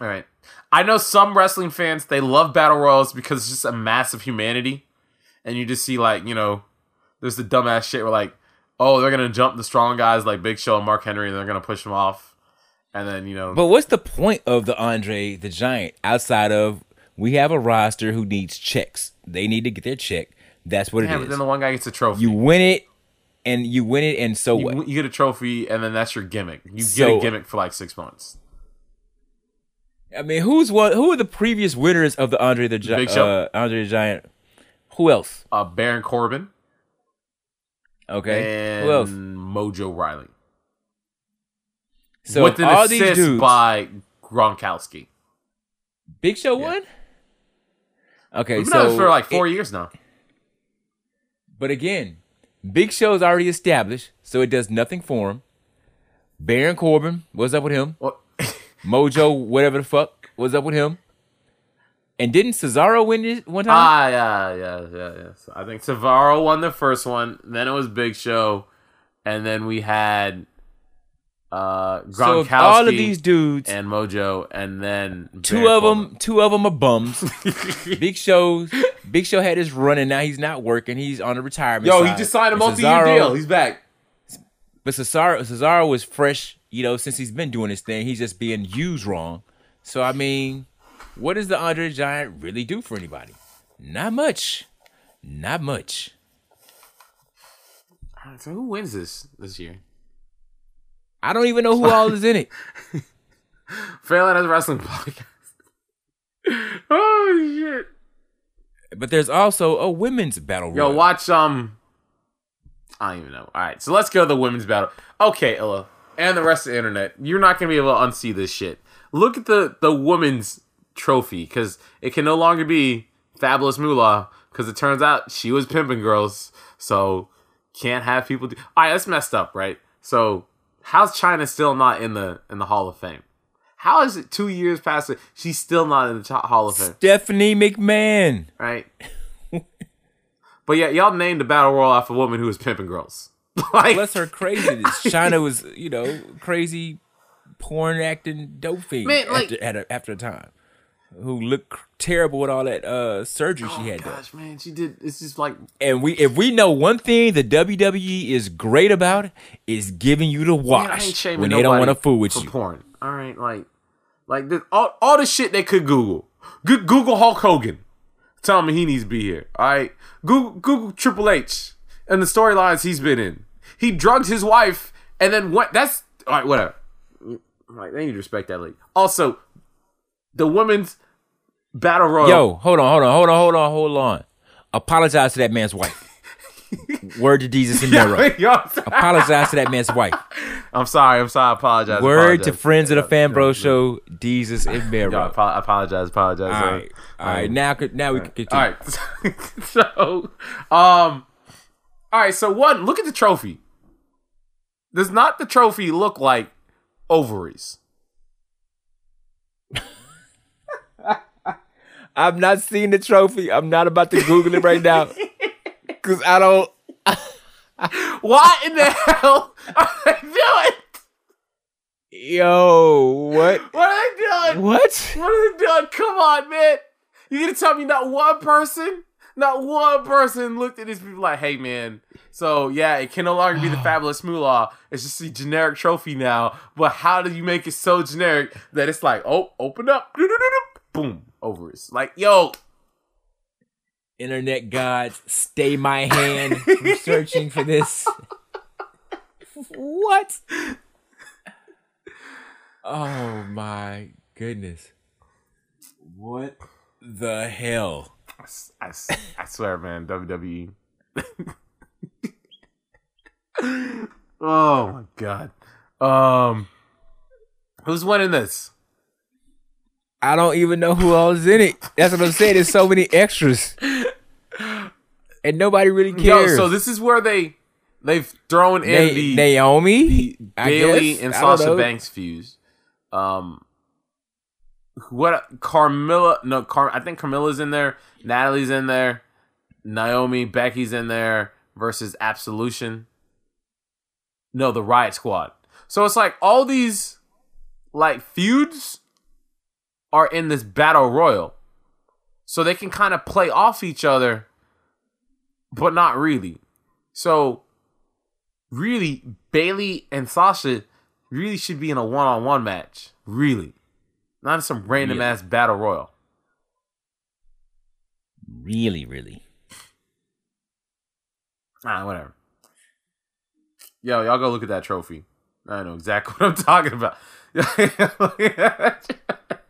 All right. I know some wrestling fans they love battle royals because it's just a mass of humanity, and you just see like you know, there's the dumbass shit where like, oh, they're gonna jump the strong guys like Big Show and Mark Henry, and they're gonna push them off, and then you know, But what's the point of the Andre the Giant outside of we have a roster who needs checks? They need to get their check. That's what yeah, it but then the one guy gets a trophy. You win it, and you win it, and so You, what? you get a trophy, and then that's your gimmick. You get a gimmick for like six months. I mean, who's what? Who are the previous winners of the Andre the Big Giant? Show. Uh, Andre the Giant. Who else? Uh, Baron Corbin Okay. and Who else? Mojo Rawley. So with an all assist these dudes. by Gronkowski. Big Show won. Okay, We've been so for like four it- years now. But again, Big Show's already established, so it does nothing for him. Baron Corbin, what's up with him? Well, Mojo, whatever the fuck, what's up with him? And didn't Cesaro win this one time? ah, yeah, yeah, yeah, yeah. So I think Cesaro won the first one. Then it was Big Show, and then we had uh so all of these dudes, and Mojo, and then two of Corbin. them, two of them are bums. Big Show's, Big Show had his run, and now he's not working. He's on a retirement. Yo, he just signed a multi-year deal. He's back. But Cesaro, Cesaro was fresh, you know, since he's been doing this thing. He's just being used wrong. So I mean, what does the Andre Giant really do for anybody? Not much. Not much. All right, So who wins this this year? I don't even know who all is in it. Fairland has a wrestling podcast. oh shit! But there's also a women's battle Yo, royal. watch um. I don't even know. All right, so let's go to the women's battle. Okay, Illa, and the rest of the internet, you're not gonna be able to unsee this shit. Look at the the women's trophy because it can no longer be Fabulous Moolah because it turns out she was pimping girls, so can't have people do. All right, that's messed up, right? So how's Chyna still not in the in the Hall of Fame? How is it two years past it? She's still not in the Hall of Fame, Stephanie McMahon. right? but yeah, y'all named the battle royal after a woman who was pimping girls. like, Bless her craziness. Chyna was, you know, crazy porn acting dope fiend Man, like- after, at a, after a time. Who looked terrible with all that uh, surgery she had done. gosh, man, she did. It's just like And we, if we know one thing, the WWE is great about is giving you the man, I wash ain't when they don't want to fool with you. porn. All right, like, like this, all all the shit they could Google. Go- Google Hulk Hogan. Tell me he needs to be here. All right, Google Google Triple H and the storylines he's been in. He drugged his wife and then went. That's all right. Whatever. Like they need to respect that league. Also, the women's battle royal. Yo, hold on, hold on, hold on, hold on, hold on. Apologize to that man's wife. Word to Jesus and Mero. Apologize to that man's wife. I'm sorry. I'm sorry. I apologize. Word to friends of the Fan Bro Show, Jesus and Mero. Yo, I apo- apologize. Apologize. All right, all right. Now, now we can continue. All right. so, um, all right. So one, look at the trophy. Does not the trophy look like ovaries? I've not seen the trophy. I'm not about to Google it right now because I don't. What in the hell are they doing? Yo, what? What are they doing? What? What are they doing? Come on, man. You're gonna tell me not one person, Not one person looked at these people like, "Hey, man." So yeah, it can no longer be the fabulous moolah. It's just a generic trophy now. But how do you make it so generic that it's like, oh, open up, boom, over. It's like, yo, Internet gods, stay my hand. I'm searching for this. what? Oh my goodness. what? The hell? I swear, man, WWE. oh my god. Um, who's winning this? I don't even know who all is in it. That's what I'm saying. There's so many extras. And nobody really Yo, cares. so this is where they they've thrown in Na- the Naomi, the Bayley guess? and Sasha. Banks fuse. Um, what Carmella? No, Car. I think Carmella's in there. Natalie's in there. Naomi, Becky's in there versus Absolution. No, the Riot Squad. So it's like all these like feuds are in this battle royal, so they can kind of play off each other, but not really. So really Bayley and Sasha really should be in a one on one match. Really. Not in some random Really? ass battle royal. Really, really. Ah, whatever. Yo, y'all go look at that trophy. I know exactly what I'm talking about.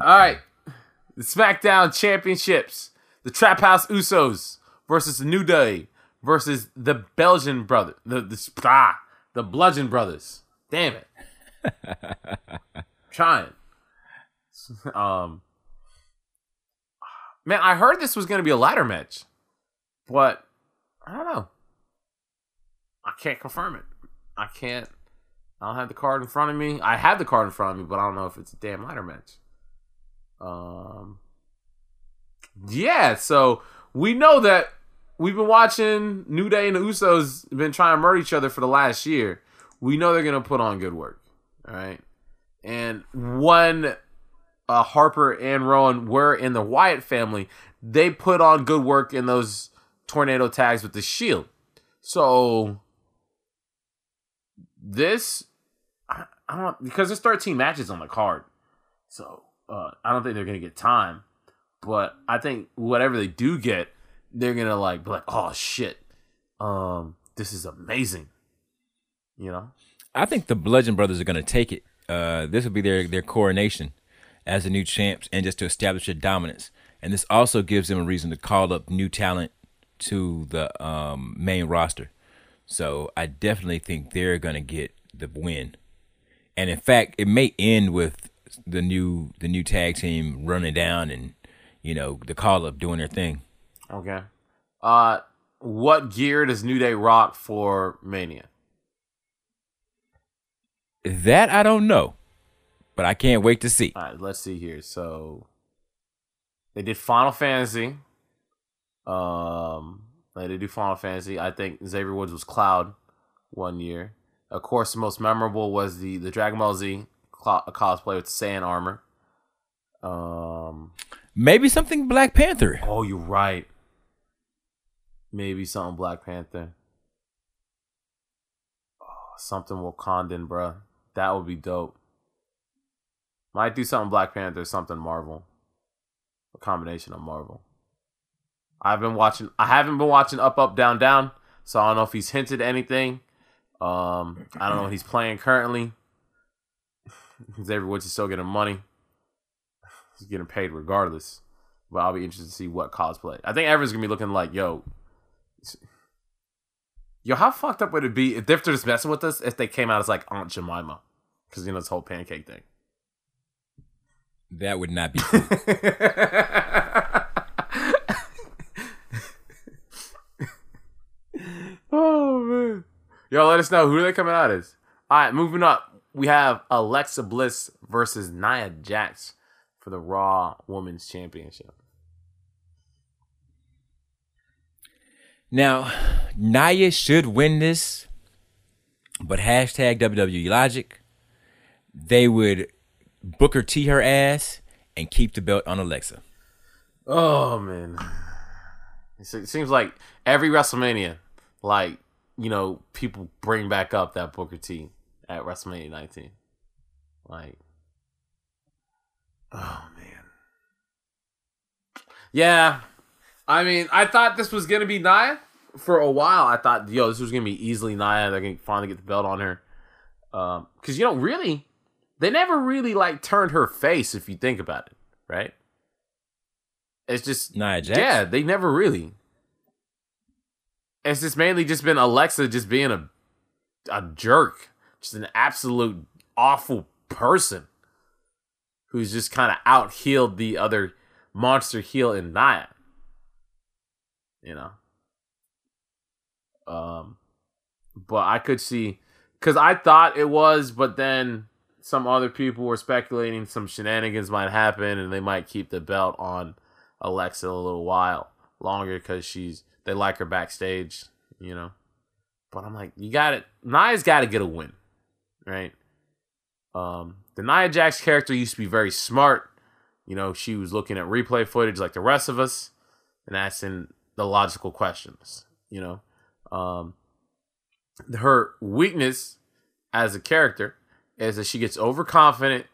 All right. The SmackDown Championships. The Trap House Usos versus the New Day versus the Belgian brother. The the ah, the Bludgeon Brothers. Damn it. Trying. Um Man, I heard this was gonna be a ladder match. But I don't know. I can't confirm it. I can't I don't have the card in front of me. I have the card in front of me, but I don't know if it's a damn ladder match. Um Yeah, so we know that we've been watching New Day and the Usos been trying to murder each other for the last year. We know they're gonna put on good work. All right. And when uh, Harper and Rowan were in the Wyatt family, they put on good work in those tornado tags with the Shield. So this, I, don't because there's 13 matches on the card, so uh, I don't think they're gonna get time. But I think whatever they do get, they're gonna like be like, oh shit, um, this is amazing. You know, I think the Bludgeon Brothers are to take it. Uh, this will be their their coronation as the new champs, and just to establish their dominance. And this also gives them a reason to call up new talent to the um, main roster. So I definitely think they're to get the win. And in fact, it may end with the new the new tag team running down and you know the call up doing their thing. okay. Uh, what gear does New Day rock for Mania? That I don't know, but I can't wait to see. All right, let's see here. So they did Final Fantasy. Um, they did do Final Fantasy. I think Xavier Woods was Cloud one year. Of course, the most memorable was the the Dragon Ball Z cl- cosplay with the Saiyan armor. Um, Maybe something Black Panther. oh, you're right. Maybe something Black Panther. Oh, something Wakandan, bruh. That would be dope. Might do something Black Panther, something Marvel. A combination of Marvel. I've been watching. I haven't been watching Up Up Down Down, so I don't know if he's hinted anything. Um, I don't know what he's playing currently. Xavier Woods is still getting money. He's getting paid regardless. But I'll be interested to see what cosplay. I think everyone's gonna be looking like, yo, yo, how fucked up would it be if they're just messing with us if they came out as like Aunt Jemima, because you know this whole pancake thing. That would not be cool. oh man. Yo, let us know who they coming out as. Alright, moving up. We have Alexa Bliss versus Nia Jax for the Raw Women's Championship. Now, Nia should win this, but hashtag WWE Logic, they would Booker T her ass and keep the belt on Alexa. Oh man, it seems like every WrestleMania, like you know, people bring back up that Booker T at WrestleMania 19. Like, oh man, yeah. I mean, I thought this was gonna be Nia for a while. I thought, yo, this was gonna be easily Nia. They're gonna finally get the belt on her, um, because you know, really, they never really like turned her face if you think about it, right? It's just Nia Jax? Yeah, they never really. It's just mainly just been Alexa just being a a jerk, just an absolute awful person who's just kind of out heeled the other monster heel in Nia. You know. Um, but I could see because I thought it was, but then some other people were speculating some shenanigans might happen and they might keep the belt on Alexa a little while longer because she's they like her backstage, you know. But I'm like, you got it. Nia's got to get a win, right? Um, the Nia Jax character used to be very smart. You know, she was looking at replay footage like the rest of us and asking the logical questions. You know, um, her weakness as a character is that she gets overconfident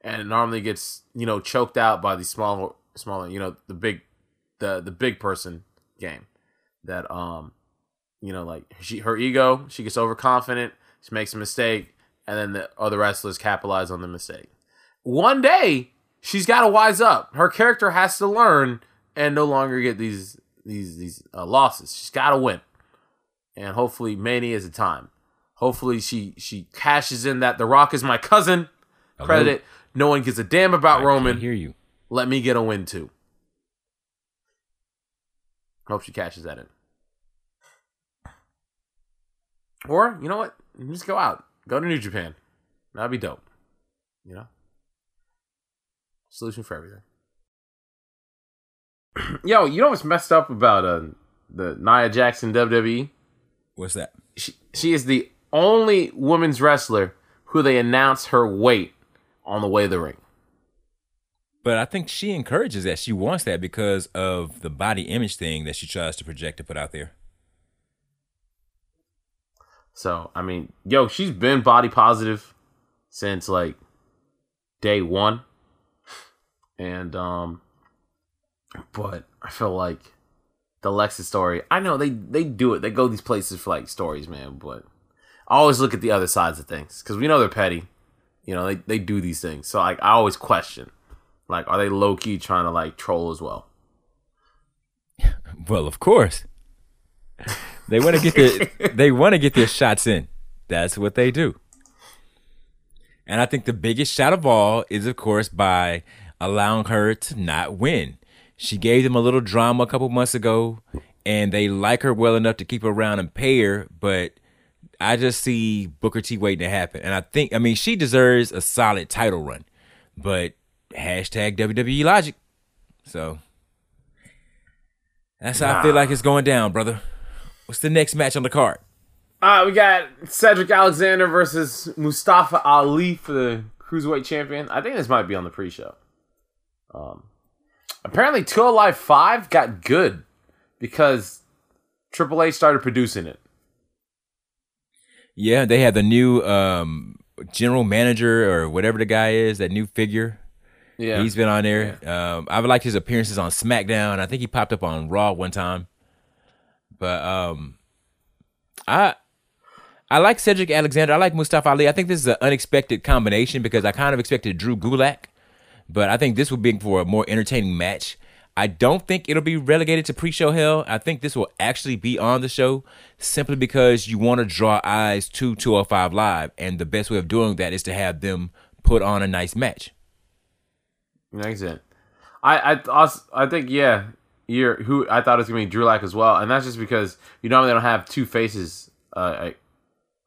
and normally gets you know choked out by the small smaller you know the big the the big person game that um you know like she her ego she gets overconfident she makes a mistake and then the other wrestlers capitalize on the mistake. One day she's got to wise up. Her character has to learn and no longer get these these these uh, losses. She's got to win. And hopefully many is the time. Hopefully she she cashes in that the rock is my cousin Hello? credit. no one gives a damn about I roman. hear you. let me get a win too. Hope she catches that in. Or, you know what? Just go out. Go to New Japan. That'd be dope. You know? Solution for everything. Yo, you know what's messed up about uh, the Nia Jackson WWE? What's that? She, she is the only women's wrestler who they announce her weight on the way to the ring. But I think she encourages that. She wants that because of the body image thing that she tries to project to put out there. So I mean, yo, she's been body positive since like day one, and um, but I feel like the Lexus story. I know they they do it. They go these places for like stories, man. But I always look at the other sides of things because we know they're petty. You know, they they do these things. So like, I always question, like, are they low key trying to like troll as well? Well, of course. They want to get their they want to get their shots in. That's what they do. And I think the biggest shot of all is of course by allowing her to not win. She gave them a little drama a couple months ago and they like her well enough to keep her around and pay her, but I just see Booker T waiting to happen. And I think I mean she deserves a solid title run. But hashtag WWE logic. So that's how I feel like it's going down, brother. What's the next match on the card? Uh, we got Cedric Alexander versus Mustafa Ali for the cruiserweight champion. I think this might be on the pre-show. Um, apparently, Two Alive Five got good because Triple H started producing it. Yeah, they have the new um, general manager or whatever the guy is, that new figure. Yeah, He's been on there. Um, I've liked his appearances on SmackDown. I think he popped up on Raw one time. But um, I I like Cedric Alexander. I like Mustafa Ali. I think this is an unexpected combination because I kind of expected Drew Gulak, but I think this will be for a more entertaining match. I don't think it'll be relegated to pre-show hell. I think this will actually be on the show simply because you want to draw eyes to 205 Live, and the best way of doing that is to have them put on a nice match. It. I I also, I think yeah, you're who I thought it was gonna be Drew Gulak as well, and that's just because you normally don't have two faces uh,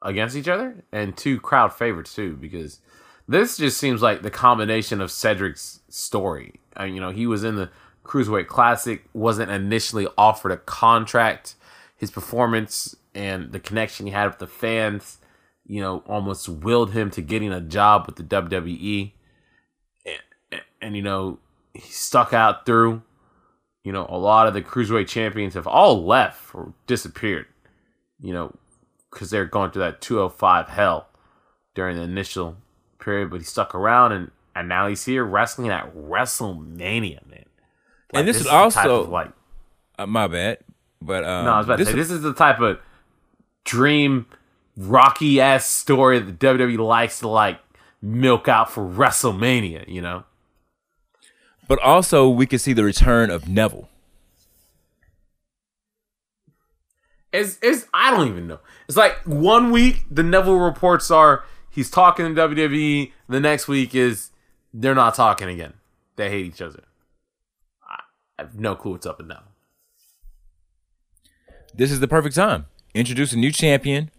against each other and two crowd favorites too. Because this just seems like the combination of Cedric's story. I you know, he was in the Cruiserweight Classic, wasn't initially offered a contract. His performance and the connection he had with the fans, you know, almost willed him to getting a job with the WWE and, you know he stuck out through you know, a lot of the cruiserweight champions have all left or disappeared, you know, because they're going through that 205 hell during the initial period. But he stuck around, and and now he's here wrestling at WrestleMania, man. And this is also- like Uh, my bad, but um, no, I was about this to say this is the type of dream rocky ass story that WWE likes to like milk out for WrestleMania, you know. But also we can see the return of Neville. It's, it's I don't even know. It's like one week the Neville reports are he's talking to WWE. The next week is they're not talking again. They hate each other. I I have no clue what's up and down. This is the perfect time. Introduce a new champion,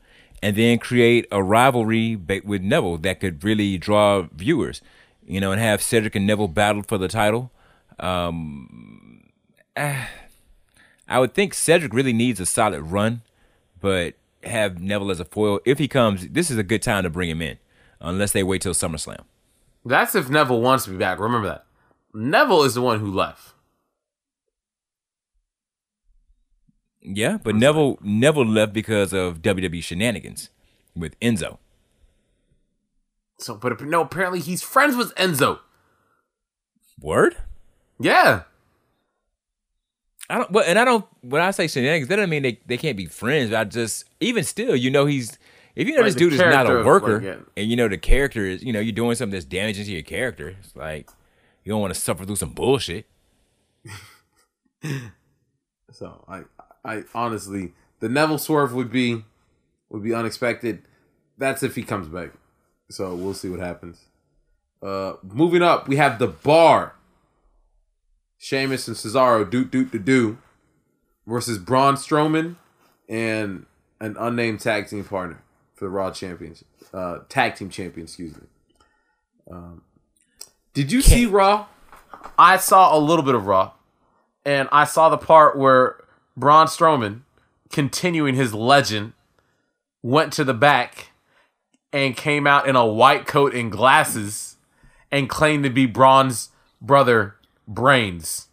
and then create a rivalry with Neville that could really draw viewers. You know, and have Cedric and Neville battle for the title. Um, ah, I would think Cedric really needs a solid run, but have Neville as a foil if he comes. This is a good time to bring him in, unless they wait till SummerSlam. That's if Neville wants to be back. Remember that. Neville is the one who left. Yeah, but Neville Neville left because of WWE shenanigans with Enzo. So, but no, apparently he's friends with Enzo. Word? Yeah. I don't. Well, and I don't. When I say shenanigans, that doesn't mean they, they can't be friends. I just even still, you know, he's if you know Like this dude is not a worker, like, and you know the character is, you know, you're doing something that's damaging to your character. It's like you don't want to suffer through some bullshit. So I, I honestly, the Neville swerve would be, would be unexpected. That's if he comes back. So we'll see what happens. Uh, moving up, we have the Bar. Sheamus and Cesaro, doot doot to do, versus Braun Strowman and an unnamed tag team partner for the Raw champions, uh, tag team champion. Excuse me. Um, did you see Raw? I saw a little bit of Raw and I saw the part where Braun Strowman, continuing his legend, went to the back and came out in a white coat and glasses and claimed to be Braun's brother, Brains.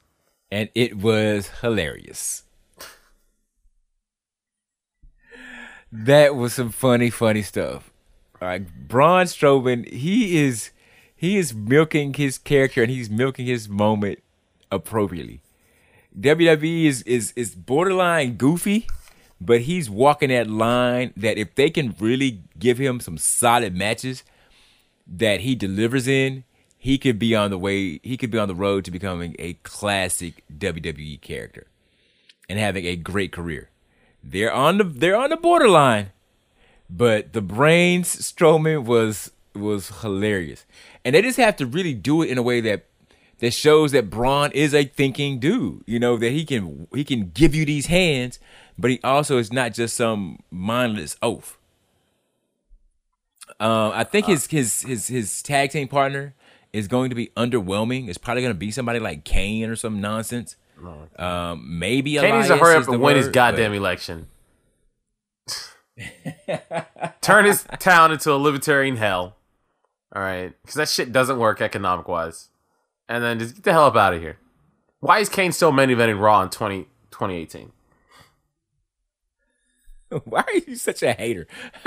and it was hilarious. that was some funny, funny stuff. All right, Braun Strowman, he is he is milking his character and he's milking his moment appropriately. WWE is is is borderline goofy, but he's walking that line that if they can really give him some solid matches that he delivers in, he could be on the way he could be on the road to becoming a classic WWE character and having a great career. They're on the they're on the borderline, but the brains Strowman was was hilarious, and they just have to really do it in a way that that shows that Braun is a thinking dude. You know that he can he can give you these hands, but he also is not just some mindless oaf. Um, I think his his his his tag team partner is going to be underwhelming. It's probably going to be somebody like Kane or some nonsense. Um, maybe Kane needs to hurry is up and win his goddamn but- election. Turn his town into a libertarian hell. All right, because that shit doesn't work economic wise. And then just get the hell up out of here. Why is Kane still main eventing Raw in 20, 2018? Why are you such a hater?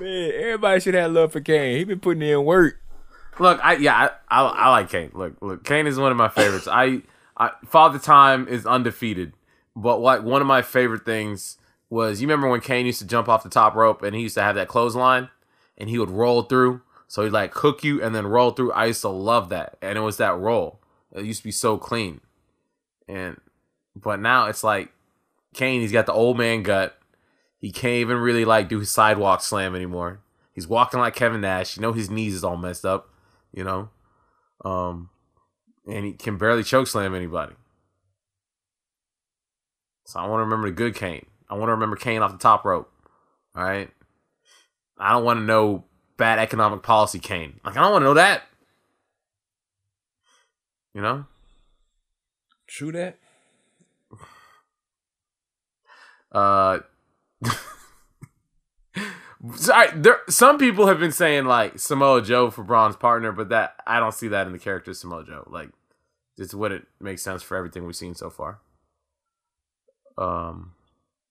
Man, everybody should have love for Kane. He been putting in work. Look, I yeah, I, I, I like Kane. Look, look, Kane is one of my favorites. I, I Father Time is undefeated, but like one of my favorite things was you remember when Kane used to jump off the top rope and he used to have that clothesline and he would roll through. So he'd like hook you and then roll through. I used to love that, and it was that roll. It used to be so clean, and but now it's like Kane. He's got the old man gut. He can't even really like do his sidewalk slam anymore. He's walking like Kevin Nash. You know his knees is all messed up. You know, um, and he can barely choke slam anybody. So I want to remember the good Kane. I want to remember Kane off the top rope. All right. I don't want to know bad economic policy Kane. Like I don't want to know that. You know. True that. Uh, Sorry, there. Some people have been saying like Samoa Joe for Braun's partner, but that I don't see that in the character Samoa Joe. Like, it's what it makes sense for everything we've seen so far. Um,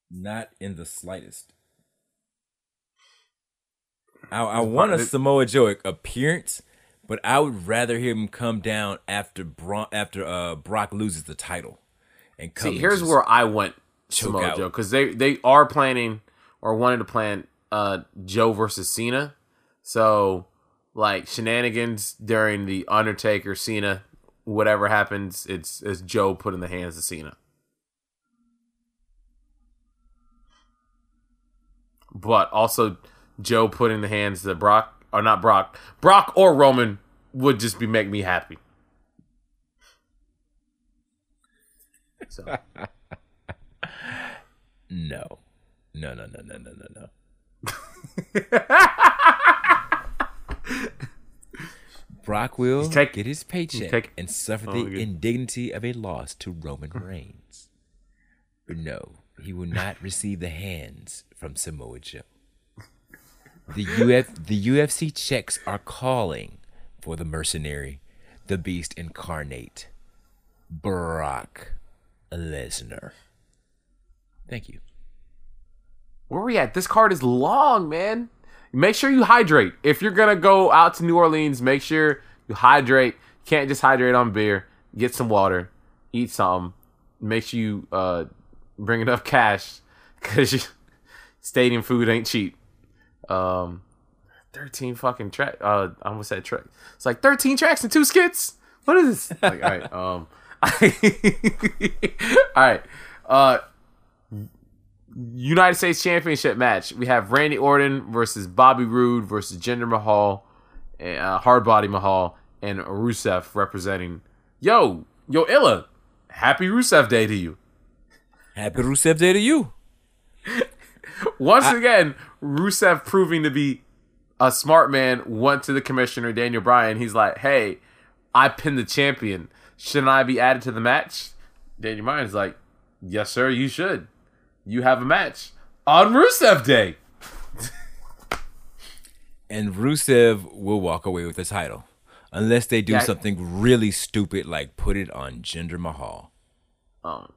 Not in the slightest. I, I want a Samoa Joe appearance, but I would rather hear him come down after Bron- after uh, Brock loses the title. And come see, here's where I went Samoa. Joe because they they are planning or wanting to plan uh Joe versus Cena. So like shenanigans during the Undertaker Cena, whatever happens, it's it's Joe put in the hands of Cena. But also Joe put in the hands of Brock or not Brock. Brock or Roman would just be make me happy. So no, no, no, no, no, no, no, no. Brock will take- get his paycheck take- and suffer Oh, the indignity of a loss to Roman hmm. Reigns. But no, he will not receive the hands from Samoa Joe. The UF the UFC checks are calling for the mercenary, the beast incarnate, Brock Lesnar. Thank you. where are we at? This card is long, man. Make sure you hydrate. If you're gonna go out to New Orleans, make sure you hydrate. Can't just hydrate on beer. Get some water. Eat something. Make sure you uh, bring enough cash because stadium food ain't cheap. Um, thirteen fucking track. Uh, I almost said track. It's like thirteen tracks and two skits. What is this? Like, all right. Um, all right. Uh, United States Championship match. We have Randy Orton versus Bobby Roode versus Jinder Mahal, uh, Hardbody Mahal, and Rusev representing. Yo, yo, Illa, happy Rusev Day to you. Happy Rusev Day to you. Once again, Rusev proving to be a smart man. Went to the commissioner Daniel Bryan. He's like, "Hey, I pinned the champion. Shouldn't I be added to the match?" Daniel Bryan's like, "Yes, sir. You should. You have a match on Rusev Day." And Rusev will walk away with the title. Unless they do Yeah. something really stupid like put it on Jinder Mahal. Um,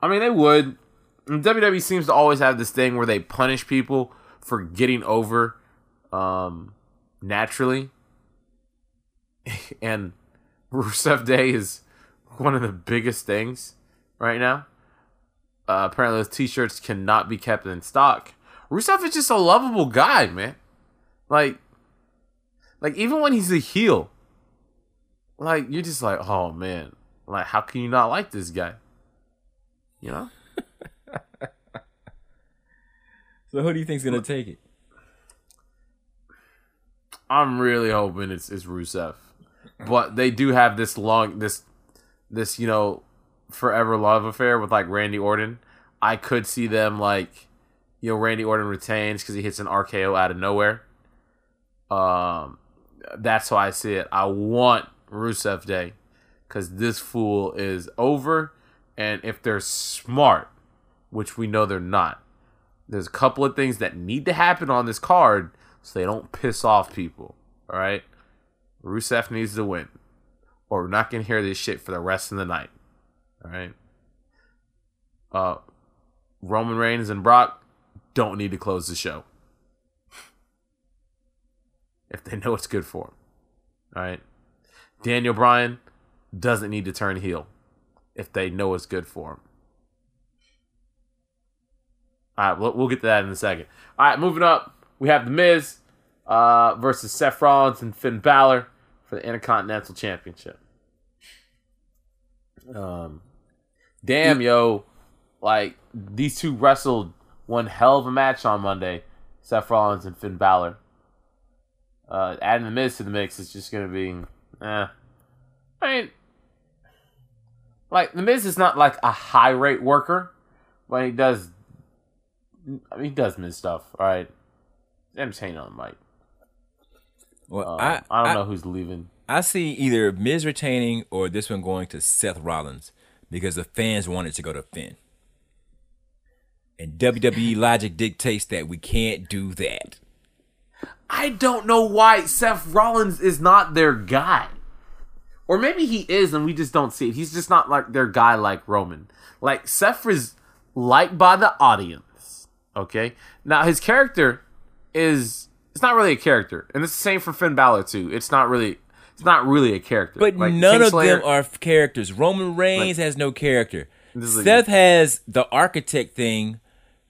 I mean, they would. WWE seems to always have this thing where they punish people for getting over um, naturally. and Rusev Day is one of the biggest things right now. Uh, apparently, those t-shirts cannot be kept in stock. Rusev is just a lovable guy, man. Like, like even when he's a heel, like you're just like, oh man, like how can you not like this guy? You know? So who do you think's gonna take it? I'm really hoping it's it's Rusev, but they do have this long this this you know forever love affair with like Randy Orton. I could see them like you know Randy Orton retains because he hits an RKO out of nowhere. Um, that's how I see it. I want Rusev Day because this fool is over, and if they're smart, which we know they're not, there's a couple of things that need to happen on this card so they don't piss off people. All right, Rusev needs to win, or we're not gonna hear this shit for the rest of the night. All right. Uh, Roman Reigns and Brock don't need to close the show if they know it's good for them. All right. Daniel Bryan doesn't need to turn heel if they know it's good for him. All right, we'll, we'll get to that in a second. All right, moving up, we have The Miz uh, versus Seth Rollins and Finn Balor for the Intercontinental Championship. Um, damn, yo, like these two wrestled one hell of a match on Monday. Seth Rollins and Finn Balor. Uh, adding the Miz to the mix is just gonna be, eh. I mean, like the Miz is not like a high rate worker, but he does. I mean, he does Miz stuff. All right, entertaining on the mic. Well, Um, I I don't I, know who's leaving. I see either Miz retaining or this one going to Seth Rollins because the fans wanted to go to Finn. And WWE logic dictates that we can't do that. I don't know why Seth Rollins is not their guy. Or maybe he is and we just don't see it. He's just not like their guy like Roman. Like Seth is liked by the audience. Okay? Now his character is it's not really a character. And it's the same for Finn Balor too. It's not really it's not really a character. But Like, none of Kingslayer- them are characters. Roman Reigns has no character. Is like- Seth has the architect thing.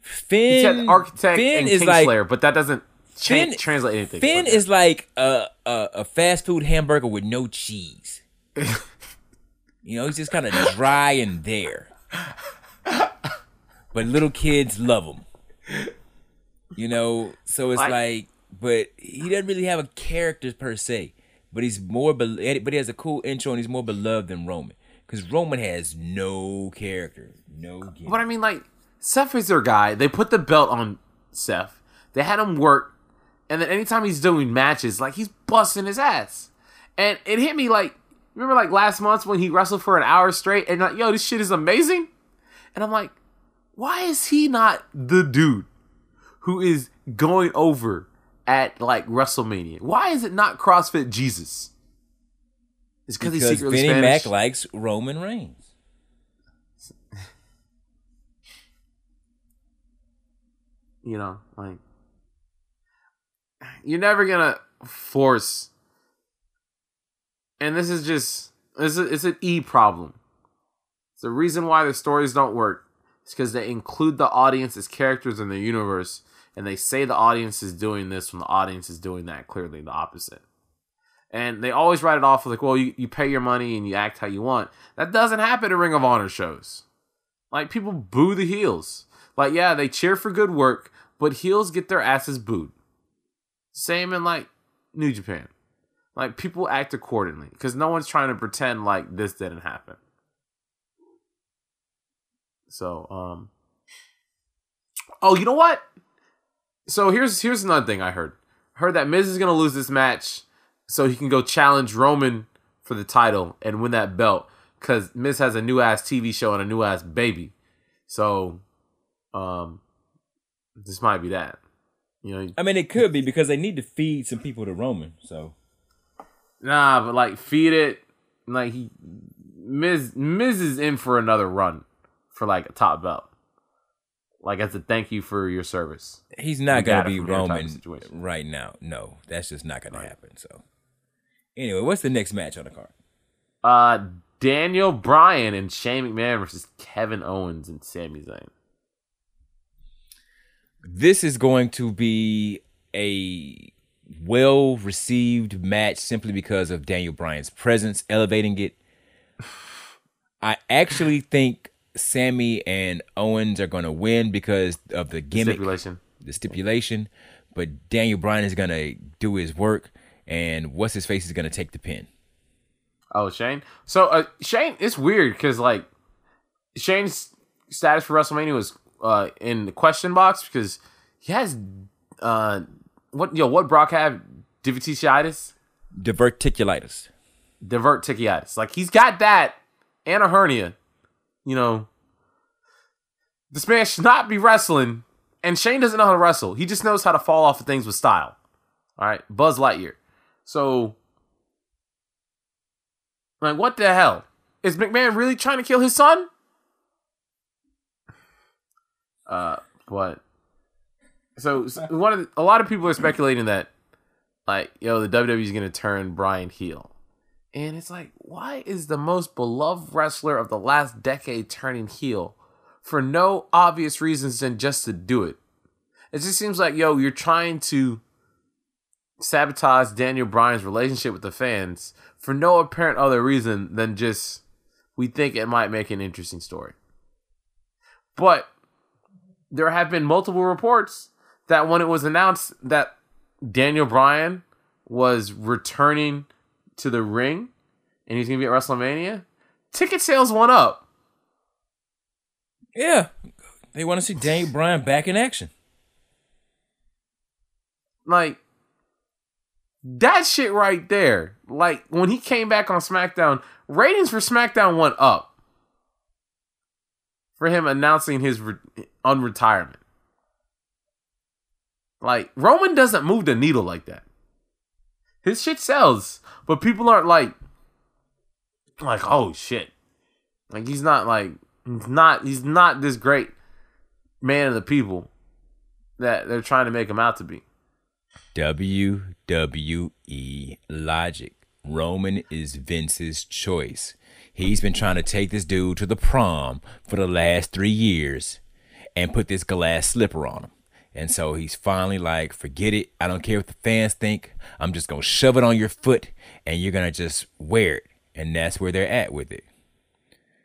Finn, architect Finn and is Kingslayer, like but that doesn't cha- Finn- translate anything. Finn like is like a, a a fast food hamburger with no cheese. you know, he's just kind of dry and there. But little kids love him. You know, so it's Like- like, but he doesn't really have a character per se. But he's more, be- but he has a cool intro and he's more beloved than Roman. Because Roman has no character, no. Gimmick. But I mean, like Seth is their guy. They put the belt on Seth. They had him work, and then anytime he's doing matches, like he's busting his ass. And it hit me like, remember like last month when he wrestled for an hour straight, and like, yo, this shit is amazing. And I'm like, why is he not the dude who is going over at like WrestleMania? Why is it not CrossFit Jesus? It's because he's secretly Vinnie Spanish. Mac likes Roman Reigns. you know, like you're never gonna force. And this is just this is it's an E problem. It's the reason why the stories don't work. It's because they include the audience as characters in the universe, and they say the audience is doing this when the audience is doing that. Clearly, the opposite. And they always write it off like, well, you, you pay your money and you act how you want. That doesn't happen at Ring of Honor shows. Like people boo the heels. Like yeah, they cheer for good work, but heels get their asses booed. Same in like New Japan. Like people act accordingly because no one's trying to pretend like this didn't happen. So, um Oh, you know what? So here's here's another thing I heard. Heard that Miz is gonna lose this match so he can go challenge Roman for the title and win that belt. Cause Miz has a new ass TV show and a new ass baby. So um this might be that. You know, I mean, it could be because they need to feed some people to Roman. So Nah, but like feed it. Like he, Miz, Miz is in for another run for like a top belt. Like as a thank you for your service. he's not be your type of Roman right now. No, that's just not gonna happen. So anyway, what's the next match on the card? Uh, Daniel Bryan and Shane McMahon versus Kevin Owens and Sami Zayn. This is going to be a well received match simply because of Daniel Bryan's presence, elevating it. I actually think Sami and Owens are going to win because of the gimmick, Stipulation. the stipulation. But Daniel Bryan is going to do his work, and what's his face is going to take the pin. Oh, Shane. So uh, Shane, it's weird because like Shane's status for WrestleMania was uh in the question box because he has uh what yo what Brock have diverticulitis, Diverticulitis. diverticulitis. Like he's got that and a hernia. You know, this man should not be wrestling, and Shane doesn't know how to wrestle. He just knows how to fall off of things with style. All right, Buzz Lightyear. So, like, what the hell is McMahon really trying to kill his son? Uh, but so, so one of the, a lot of people are speculating that, like, yo, the WWE is gonna turn Bryan heel. And it's like, why is the most beloved wrestler of the last decade turning heel for no obvious reasons than just to do it? It just seems like, yo, you're trying to sabotage Daniel Bryan's relationship with the fans for no apparent other reason than just we think it might make an interesting story. But there have been multiple reports that when it was announced that Daniel Bryan was returning to the ring and he's gonna be at WrestleMania, ticket sales went up. Yeah, they want to see Daniel Bryan back in action. Like that shit right there. Like when he came back on SmackDown, ratings for SmackDown went up. for him announcing his re- unretirement. Like Roman doesn't move the needle like that. His shit sells, but people aren't like like oh shit. Like he's not like he's not he's not this great man of the people that they're trying to make him out to be. WWE logic. Roman is Vince's choice. He's been trying to take this dude to the prom for the last three years and put this glass slipper on him. And so he's finally like, forget it. I don't care what the fans think. I'm just going to shove it on your foot and you're going to just wear it. And that's where they're at with it.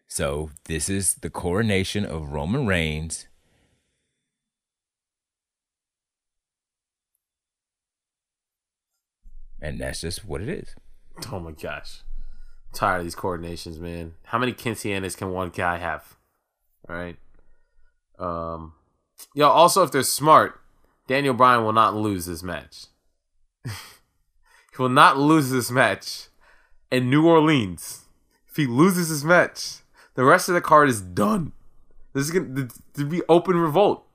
So this is the coronation of Roman Reigns. And that's just what it is. Oh my gosh. I'm tired of these coordinations, man. How many Quinceañeras can one guy have? All right. Um Yo, also if they're smart, Daniel Bryan will not lose this match. he will not lose this match in New Orleans. If he loses this match, the rest of the card is done. This is gonna to be open revolt.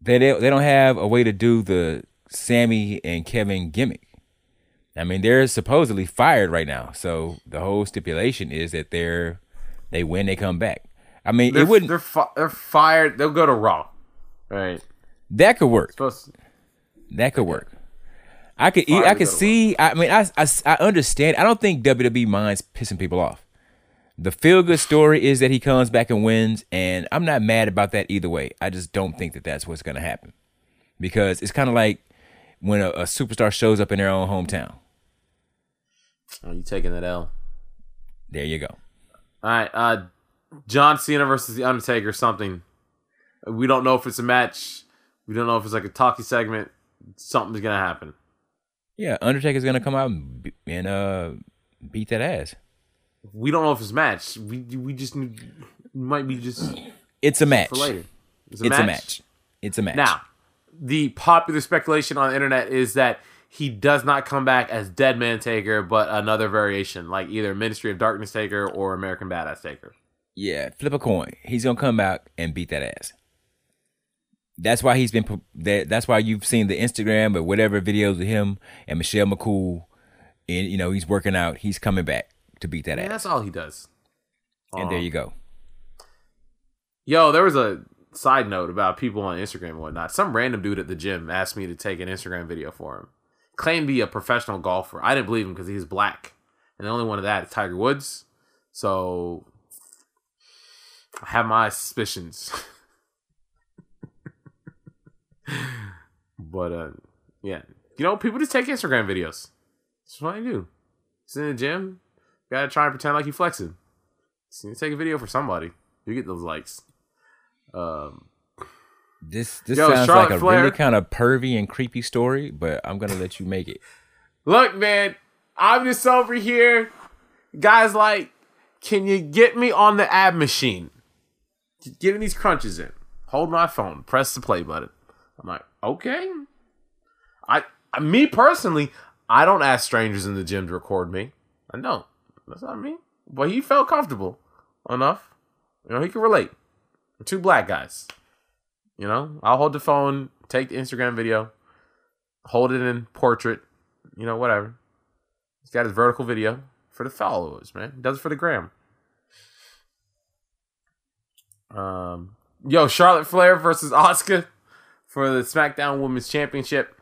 They they they don't have a way to do the Sami and Kevin gimmick. I mean, they're supposedly fired right now, so the whole stipulation is that they're they win, they come back. I mean, They're, it wouldn't they're, fi- they're fired. They'll go to Raw. Right. that could work. Supposed to- That could work. I could eat, Fire I could see. I mean, I, I I understand. I don't think WWE minds pissing people off. The feel good story is that he comes back and wins, and I'm not mad about that either way. I just don't think that that's what's going to happen because it's kind of like when a, a superstar shows up in their own hometown. Oh, you taking that L? There you go. All right, uh, John Cena versus the Undertaker. or Something we don't know if it's a match. We don't know if it's like a talkie segment. Something's gonna happen. Yeah, Undertaker's gonna come out and, and uh beat that ass. We don't know if it's a match. We we just might be just It's a match. for later. It's It's a match. It's a match. Now, the popular speculation on the internet is that he does not come back as Dead Man Taker, but another variation, like either Ministry of Darkness Taker or American Badass Taker. Yeah, flip a coin. He's gonna come out and beat that ass. That's why he's been. That, that's why you've seen the Instagram or whatever videos of him and Michelle McCool. And you know he's working out. He's coming back to beat that And ass. that's all he does. And there you go. Yo, there was a side note about people on Instagram and whatnot. Some random dude at the gym asked me to take an Instagram video for him. Claimed to be a professional golfer. I didn't believe him because he's black. And the only one of that is Tiger Woods. So I have my suspicions. but uh yeah. You know, people just take Instagram videos. That's what I do. It's in the gym. Gotta try and pretend like you flexing. So you take a video for somebody. You get those likes. Um, This this Yo, sounds Charlotte like a Flair- really kind of pervy and creepy story, but I'm gonna let you make it. look, man, I'm just over here. Guys, like, can you get me on the ab machine? Getting these crunches in. Hold my phone. Press the play button. I'm like, okay. I, I me personally, I don't ask strangers in the gym to record me. I don't. That's not me. But he felt comfortable enough. You know, he can relate. We're two black guys. You know, I'll hold the phone, take the Instagram video, hold it in portrait, you know, whatever. He's got his vertical video for the followers, man. He does it for the gram. Um, yo, Charlotte Flair versus Asuka for the SmackDown Women's Championship.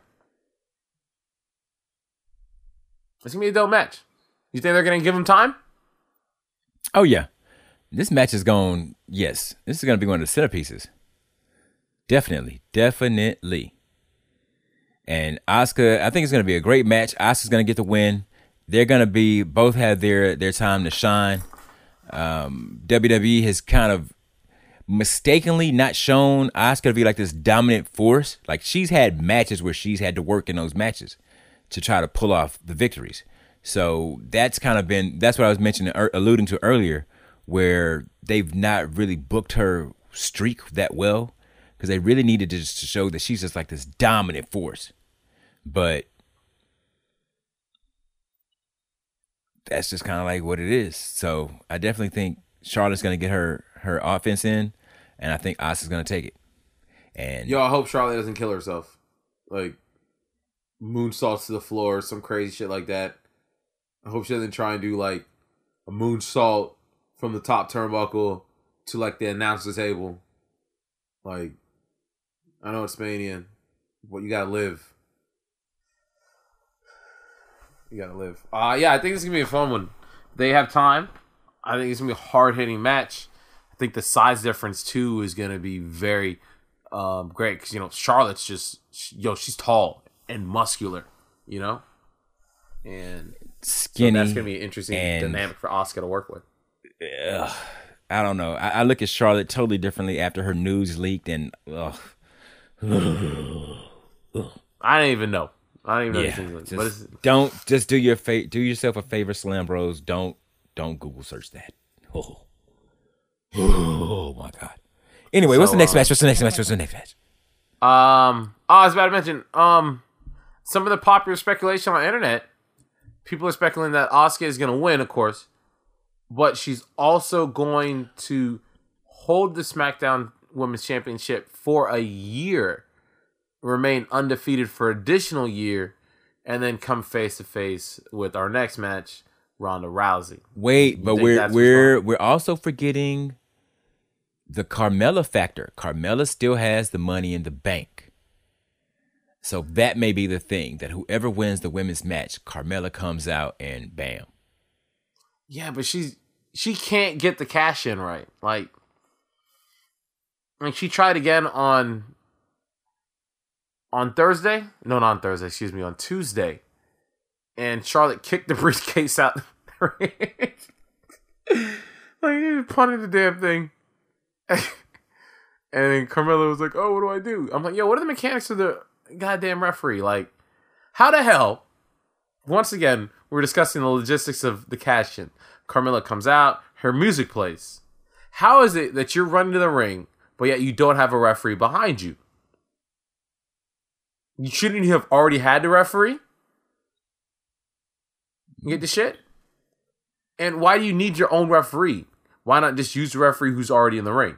It's gonna be a dope match. You think they're gonna give him time? Oh yeah, this match is going. Yes, this is gonna be one of the centerpieces. Definitely, definitely. And Asuka, I think it's gonna be a great match. Asuka's gonna get the win. They're gonna be both have their their time to shine. Um, WWE has kind of mistakenly not shown Asuka to be like this dominant force. Like she's had matches where she's had to work in those matches to try to pull off the victories. So that's kind of been that's what I was mentioning er, alluding to earlier where they've not really booked her streak that well because they really needed to just to show that she's just like this dominant force. But that's just kind of like what it is. So I definitely think Charlotte's to get her her offense in, and I think Asuka's gonna take it. And Yo, I hope Charlotte doesn't kill herself. Like moonsaults to the floor, some crazy shit like that. I hope she doesn't try and do like a moonsault from the top turnbuckle to like the announcer table. Like, I know it's Mania, but you gotta live. You gotta live. Uh yeah, I think it's gonna be a fun one. They have time. I think it's gonna be a hard hitting match. I think the size difference too is gonna be very um, great because you know Charlotte's just she- yo, she's tall and muscular, you know, and so skinny. that's gonna be an interesting and- dynamic for Asuka to work with. Ugh, I don't know. I, I look at Charlotte totally differently after her news leaked, and ugh, I don't even know. I don't even know yeah, anything, just but don't just do your fa- do yourself a favor, Slam Bros. Don't don't Google search that. Oh, oh my god. Anyway, what's the next uh, match? What's the next match? What's the next match? Um, oh, I was about to mention um some of the popular speculation on the internet. People are speculating that Asuka is going to win, of course, but she's also going to hold the SmackDown Women's Championship for a year, remain undefeated for additional year, and then come face to face with our next match, Ronda Rousey. Wait, but we're we're we're also forgetting the Carmella factor. Carmella still has the money in the bank. So that may be the thing that whoever wins the women's match, Carmella comes out and bam. Yeah, but she's she can't get the cash in right. Like, like she tried again on on Thursday. No, not on Thursday. Excuse me, on Tuesday, and Charlotte kicked the briefcase out. like, punted the damn thing. and then Carmella was like, "Oh, what do I do?" I'm like, "Yo, what are the mechanics of the goddamn referee? Like, how the hell?" Once again, we're discussing the logistics of the cash in. Carmella comes out, her music plays. How is it that you're running to the ring, but yet you don't have a referee behind you? You shouldn't you have already had the referee? You get the shit? And why do you need your own referee? Why not just use the referee who's already in the ring?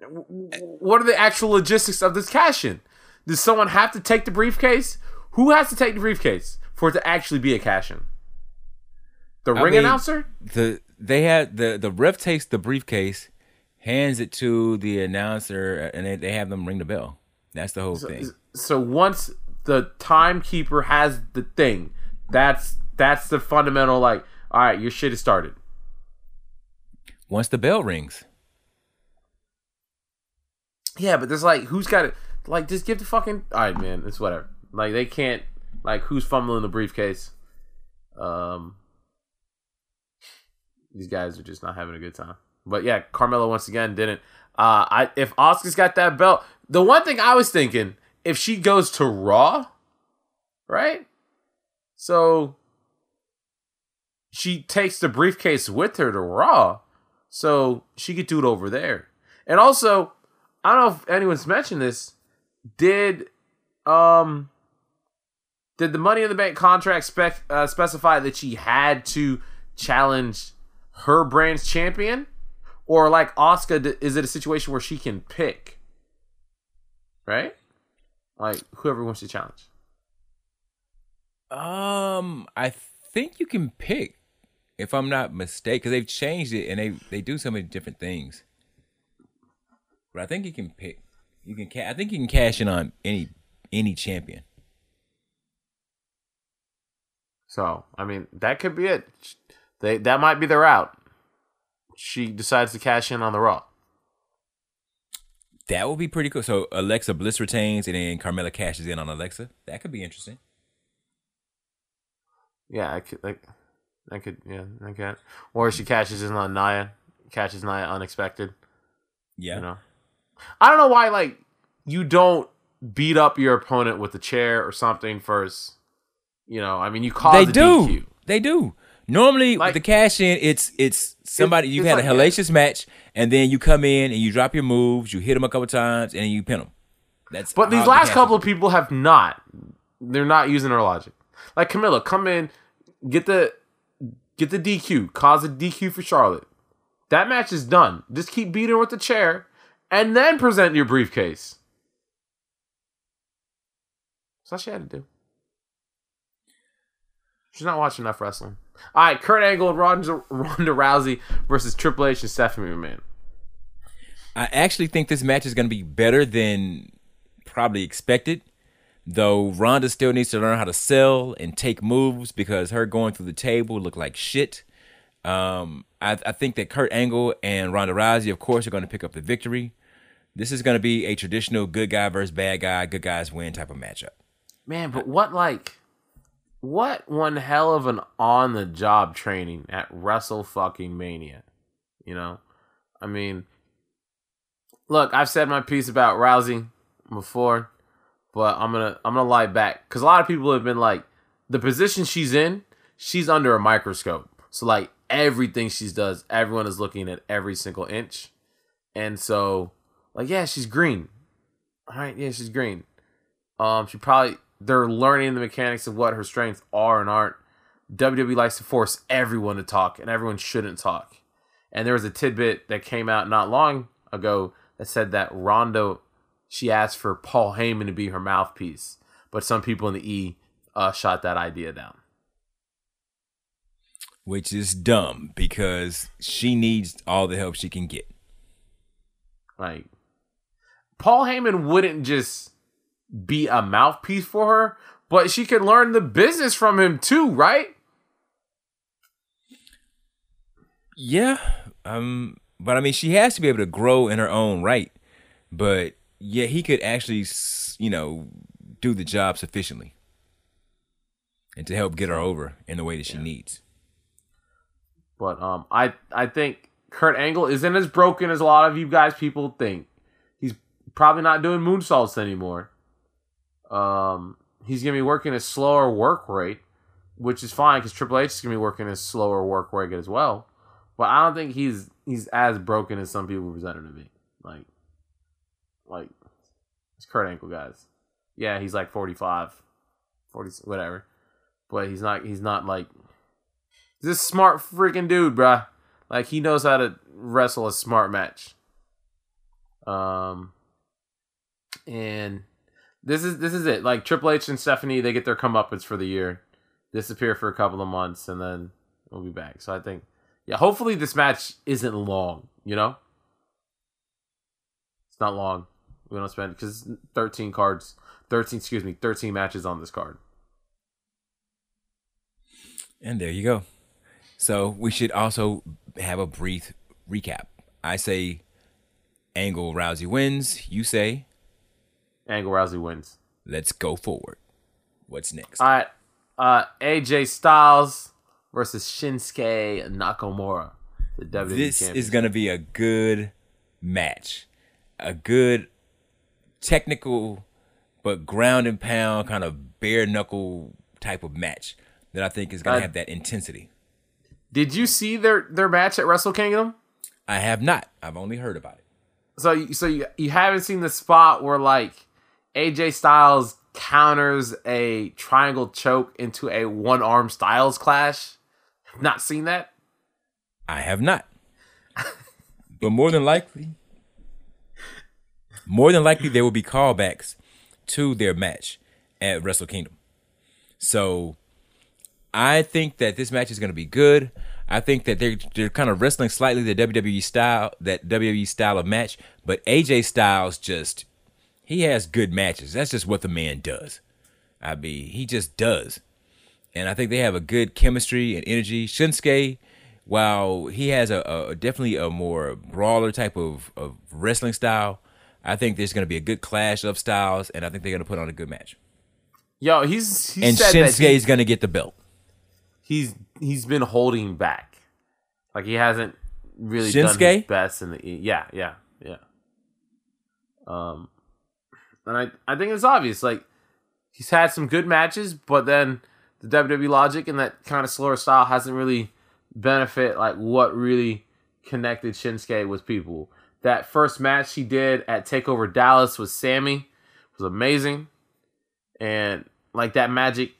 What are the actual logistics of this cash in? Does someone have to take the briefcase? Who has to take the briefcase for it to actually be a cash in? The I ring mean, announcer? The they had the the ref takes the briefcase, hands it to the announcer, and they, they have them ring the bell. That's the whole thing. So once the timekeeper has the thing, that's that's the fundamental like, all right, your shit is started. Once the bell rings, Yeah, but there's like who's got it? Like just give the fucking all right, man. It's whatever. Like they can't like who's fumbling the briefcase. Um, these guys are just not having a good time. But yeah, Carmella once again didn't. Uh, I if Asuka's got that belt, the one thing I was thinking if she goes to Raw, right? So she takes the briefcase with her to Raw, so she could do it over there. And also, I don't know if anyone's mentioned this. Did um did the Money in the Bank contract spec uh, specify that she had to challenge her brand's champion, or like Asuka, is it a situation where she can pick? Right, like whoever wants to challenge. um, I think you can pick, if I'm not mistaken, because they've changed it and they they do so many different things. But I think you can pick. You can. Ca- I think you can cash in on any any champion. So I mean, that could be it. They that might be the route. She decides to cash in on the Raw. That would be pretty cool. So Alexa Bliss retains, and then Carmella cashes in on Alexa. That could be interesting. Yeah, I could like I could yeah, I can't. Or she cashes in on Nia, catches Nia unexpected. Yeah. You know, I don't know why like you don't beat up your opponent with a chair or something first. You know, I mean, you cause they do. DQ. They do. Normally, Like- with the cash in, it's it's somebody you've had like a hellacious match, and then you come in and you drop your moves, you hit them a couple times, and you pin them. That's But these how the last couple of people have not. They're not using their logic. Like Carmella, come in, get the get the DQ, cause a DQ for Charlotte, That match is done. Just keep beating her with the chair and then present your briefcase. That's all she had to do. She's not watching enough wrestling. All right, Kurt Angle and Ronda, Ronda Rousey versus Triple H and Stephanie McMahon. I actually think this match is going to be better than probably expected. Though Ronda still needs to learn how to sell and take moves because her going through the table looked like shit. Um, I, I think that Kurt Angle and Ronda Rousey, of course, are going to pick up the victory. This is going to be a traditional good guy versus bad guy, good guys win type of matchup. Man, but what like what one hell of an on the job training at Wrestle fucking Mania. You know? I mean look, I've said my piece about Rousey before, but I'm gonna I'm gonna lie back. Cause a lot of people have been like, the position she's in, she's under a microscope. So like everything she does, everyone is looking at every single inch. And so like yeah, she's green. All right, yeah, she's green. Um, she probably they're learning the mechanics of what her strengths are and aren't. WWE likes to force everyone to talk, and everyone shouldn't talk. And there was a tidbit that came out not long ago that said that Ronda, she asked for Paul Heyman to be her mouthpiece, but some people in the E uh, shot that idea down. Which is dumb because she needs all the help she can get. Like, Paul Heyman wouldn't just be a mouthpiece for her, but she could learn the business from him too, right? Yeah, um, but I mean, she has to be able to grow in her own right. But yeah, he could actually, you know, do the job sufficiently, and to help get her over in the way that she needs. But um, I I think Kurt Angle isn't as broken as a lot of you guys people think. He's probably not doing moonsaults anymore. Um, he's gonna be working a slower work rate, which is fine because Triple H is gonna be working a slower work rate as well. But I don't think he's he's as broken as some people present him to be. Like, like it's Kurt Angle, guys. Yeah, he's like 45, 40, whatever. But he's not. He's not like He's a smart freaking dude, bruh. Like he knows how to wrestle a smart match. Um, and this is this is it. Like Triple H and Stephanie, they get their comeuppance for the year, disappear for a couple of months, and then we'll be back. So I think, yeah, hopefully this match isn't long. You know, it's not long. We don't spend because thirteen cards, thirteen excuse me, thirteen matches on this card. And there you go. So we should also have a brief recap. I say Angle Rousey wins. You say Angle Rousey wins. let's go forward. What's next? All right. Uh, AJ Styles versus Shinsuke Nakamura. The WWE this champion. is going to be a good match. A good technical but ground and pound kind of bare knuckle type of match that I think is going Uh, to have that intensity. Did you see their their match at Wrestle Kingdom? I have not. I've only heard about it. So so you you haven't seen the spot where like AJ Styles counters a triangle choke into a one arm Styles clash? Not seen that? I have not. but more than likely, more than likely, there will be callbacks to their match at Wrestle Kingdom. So I think that this match is going to be good. I think that they're they're kind of wrestling slightly the WWE style, that WWE style of match. But AJ Styles just he has good matches. That's just what the man does. I mean, he just does and I think they have a good chemistry and energy. Shinsuke, while he has a, a definitely a more brawler type of, of wrestling style, I think there's going to be a good clash of styles, and I think they're going to put on a good match. Yo, he's he and said that Shinsuke is going to get the belt. he's he's been holding back. Like he hasn't really done Shinsuke? his best in the yeah, yeah, yeah. Um and I I think it's obvious like he's had some good matches, but then the WWE logic and that kind of slower style hasn't really benefit like what really connected Shinsuke with people. That first match she did at Takeover Dallas with Sami was amazing. And like that magic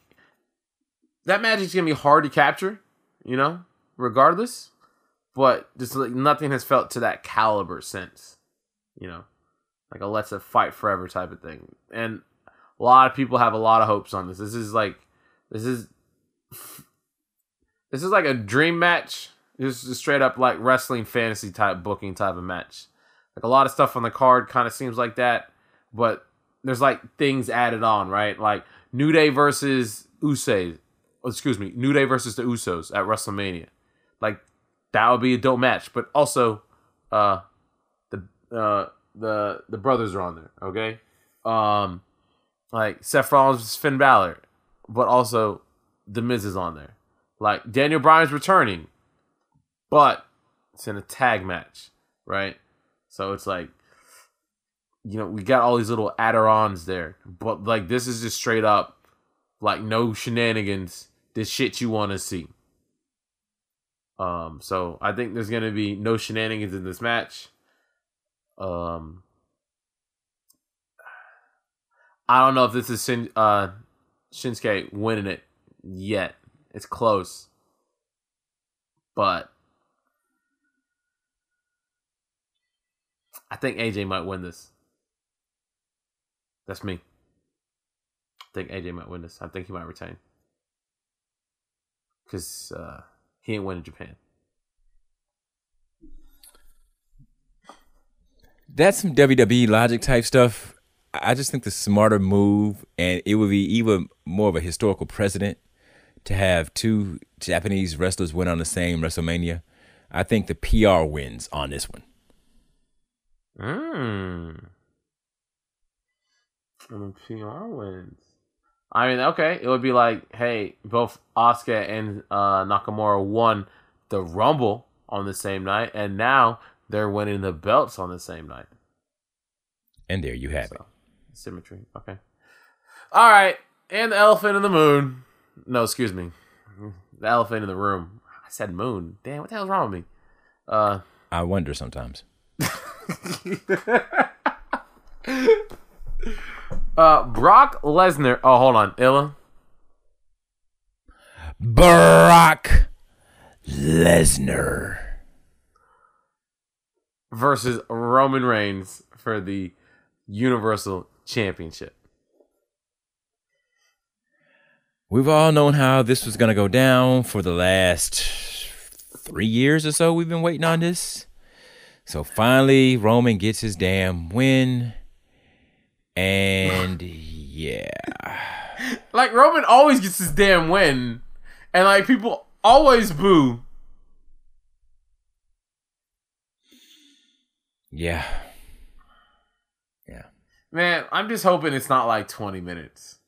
that magic's gonna be hard to capture, you know, regardless. but just like nothing has felt to that caliber since. You know, like a let's a fight forever type of thing. And a lot of people have a lot of hopes on this. This is like this is this is like a dream match. This is straight up like wrestling fantasy type booking type of match. Like a lot of stuff on the card kind of seems like that, but there's like things added on, right? Like New Day versus Usos. Excuse me, New Day versus the Usos at WrestleMania. Like that would be a dope match. But also, uh, the uh the the brothers are on there. Okay, um, like Seth Rollins versus Finn Balor, but also the Miz is on there. Like Daniel Bryan's returning, but it's in a tag match, right? So it's like, you know, we got all these little add-ons there, but like this is just straight up, like no shenanigans. This shit you want to see. Um, so I think there's gonna be no shenanigans in this match. Um, I don't know if this is Shin, uh, Shinsuke winning it yet. It's close, but I think AJ might win this. That's me. I think AJ might win this. I think he might retain because uh, he ain't winning Japan. That's some WWE logic type stuff. I just think the smarter move, and it would be even more of a historical precedent to have two Japanese wrestlers win on the same WrestleMania. I think the PR wins on this one. Mm. And PR wins. I mean, okay, it would be like, hey, both Asuka and uh, Nakamura won the Rumble on the same night, and now they're winning the belts on the same night. And there you have it. Symmetry. Okay. All right, and the elephant in the moon. No, excuse me, the elephant in the room. I said moon. Damn, what the hell's wrong with me? Uh, I wonder sometimes. uh, Brock Lesnar. Oh, hold on, Illa. Brock Lesnar. versus Roman Reigns for the Universal Championship. We've all known how this was going to go down for the last three years or so. We've been waiting on this. So finally, Roman gets his damn win. And yeah. Like Roman always gets his damn win, and like people always boo. Yeah. Yeah. Man, I'm just hoping it's not like 20 minutes.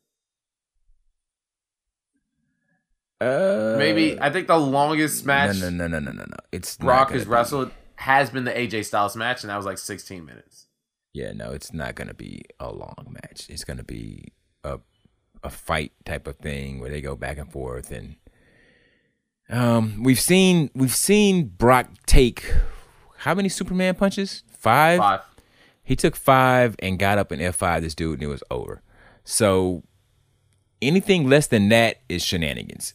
Uh, Maybe I think the longest match No, no, no, no, no, no. It's Brock has wrestled has been the AJ Styles match, and that was like 16 minutes. Yeah, no, it's not gonna be a long match. It's gonna be a a fight type of thing where they go back and forth and um we've seen we've seen Brock take how many Superman punches? Five? Five. He took five and got up in F five this dude and it was over. So anything less than that is shenanigans.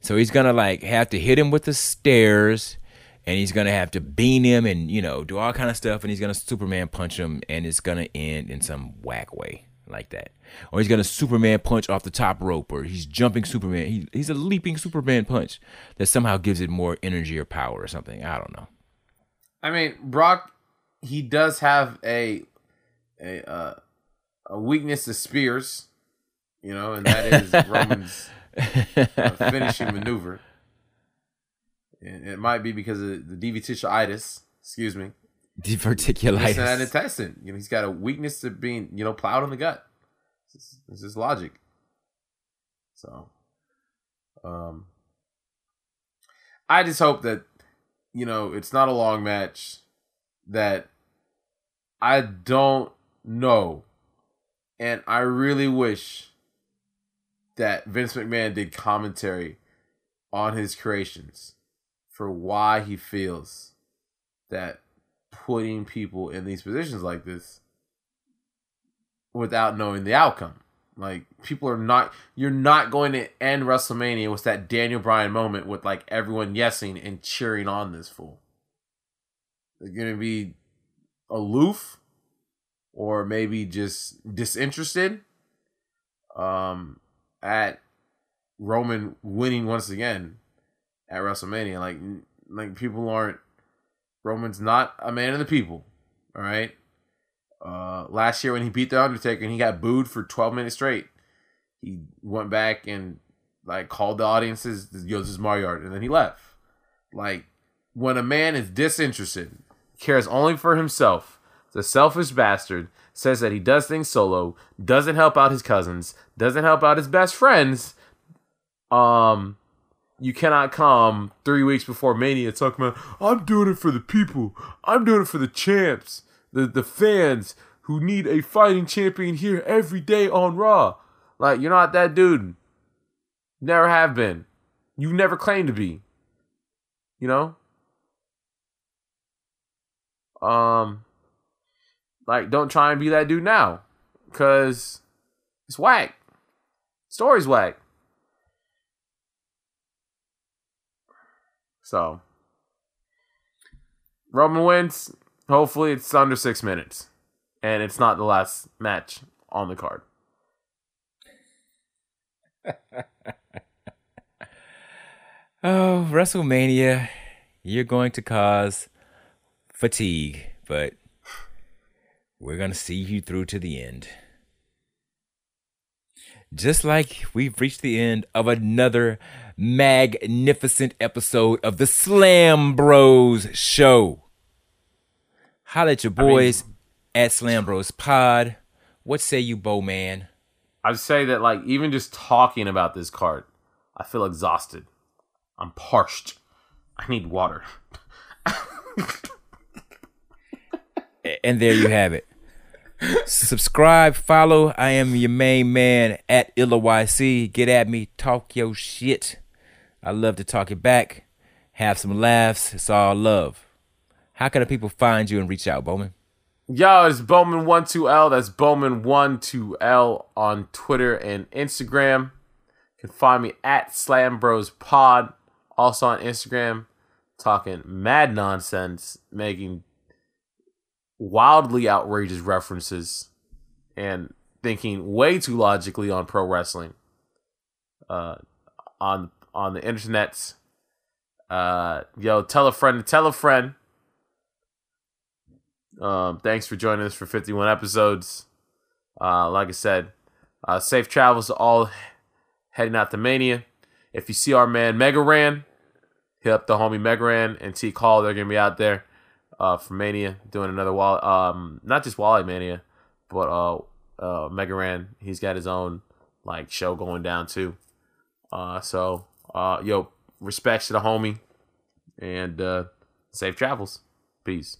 So he's gonna like have to hit him with the stairs and he's gonna have to bean him and you know do all kind of stuff and he's gonna Superman punch him and it's gonna end in some whack way like that. Or he's gonna Superman punch off the top rope or he's jumping Superman. He, he's a leaping Superman punch that somehow gives it more energy or power or something. I don't know. I mean, Brock, he does have a a uh, a weakness to spears, you know, and that is Roman's uh, finishing maneuver. And it might be because of the diverticulitis. Excuse me. It's an intestine. You know, he's got a weakness to being, you know, plowed in the gut. This is, this is logic. So, um, I just hope that, you know, it's not a long match. That I don't know, and I really wish that Vince McMahon did commentary on his creations for why he feels that putting people in these positions like this without knowing the outcome. Like people are not you're not going to end WrestleMania with that Daniel Bryan moment with like everyone yesing and cheering on this fool. They're to be aloof or maybe just disinterested um at Roman winning once again at WrestleMania. Like like people aren't Roman's not a man of the people. All right. Uh last year when he beat the Undertaker and he got booed for 12 minutes straight, he went back and like called the audiences, yo, this is my yard, and then he left. Like when a man is disinterested, cares only for himself, the selfish bastard says that he does things solo, doesn't help out his cousins, doesn't help out his best friends. Um, you cannot come three weeks before Mania talking about I'm doing it for the people, I'm doing it for the champs, the the fans who need a fighting champion here every day on Raw. Like you're not that dude. Never have been. You never claimed to be. You know? Um like don't try and be that dude now. Cause it's whack. Story's whack. So Roman wins. Hopefully it's under six minutes. And it's not the last match on the card. Oh, WrestleMania, you're going to cause fatigue, but we're going to see you through to the end. Just like we've reached the end of another magnificent episode of the Slambros Show. Holla at your boys at Slam Bros Pod. What say you, Bo Man? I'd say that like even just talking about this card, I feel exhausted. I'm parched. I need water. And there you have it. Subscribe, follow. I am your main man at IllaYC. Get at me, talk your shit. I love to talk it back. Have some laughs. It's all love. How can the people find you and reach out, Boman? Yo, it's Boman12L. That's Boman12L on Twitter and Instagram. You can find me at Slam Bros Pod. Also on Instagram, talking mad nonsense, making wildly outrageous references, and thinking way too logically on pro wrestling. Uh, on on the internets. Uh, yo, tell a friend to tell a friend. Um, thanks for joining us for 51 episodes. Uh, like I said, uh, safe travels to all heading out to Mania. If you see our man Mega Ran, hit up the homie Mega Ran and T Call. They're gonna be out there uh, for Mania doing another wall. Um, not just Wally Mania, but uh, uh, Mega Ran. He's got his own like show going down too. Uh, so uh, yo, respects to the homie, and uh, safe travels. Peace.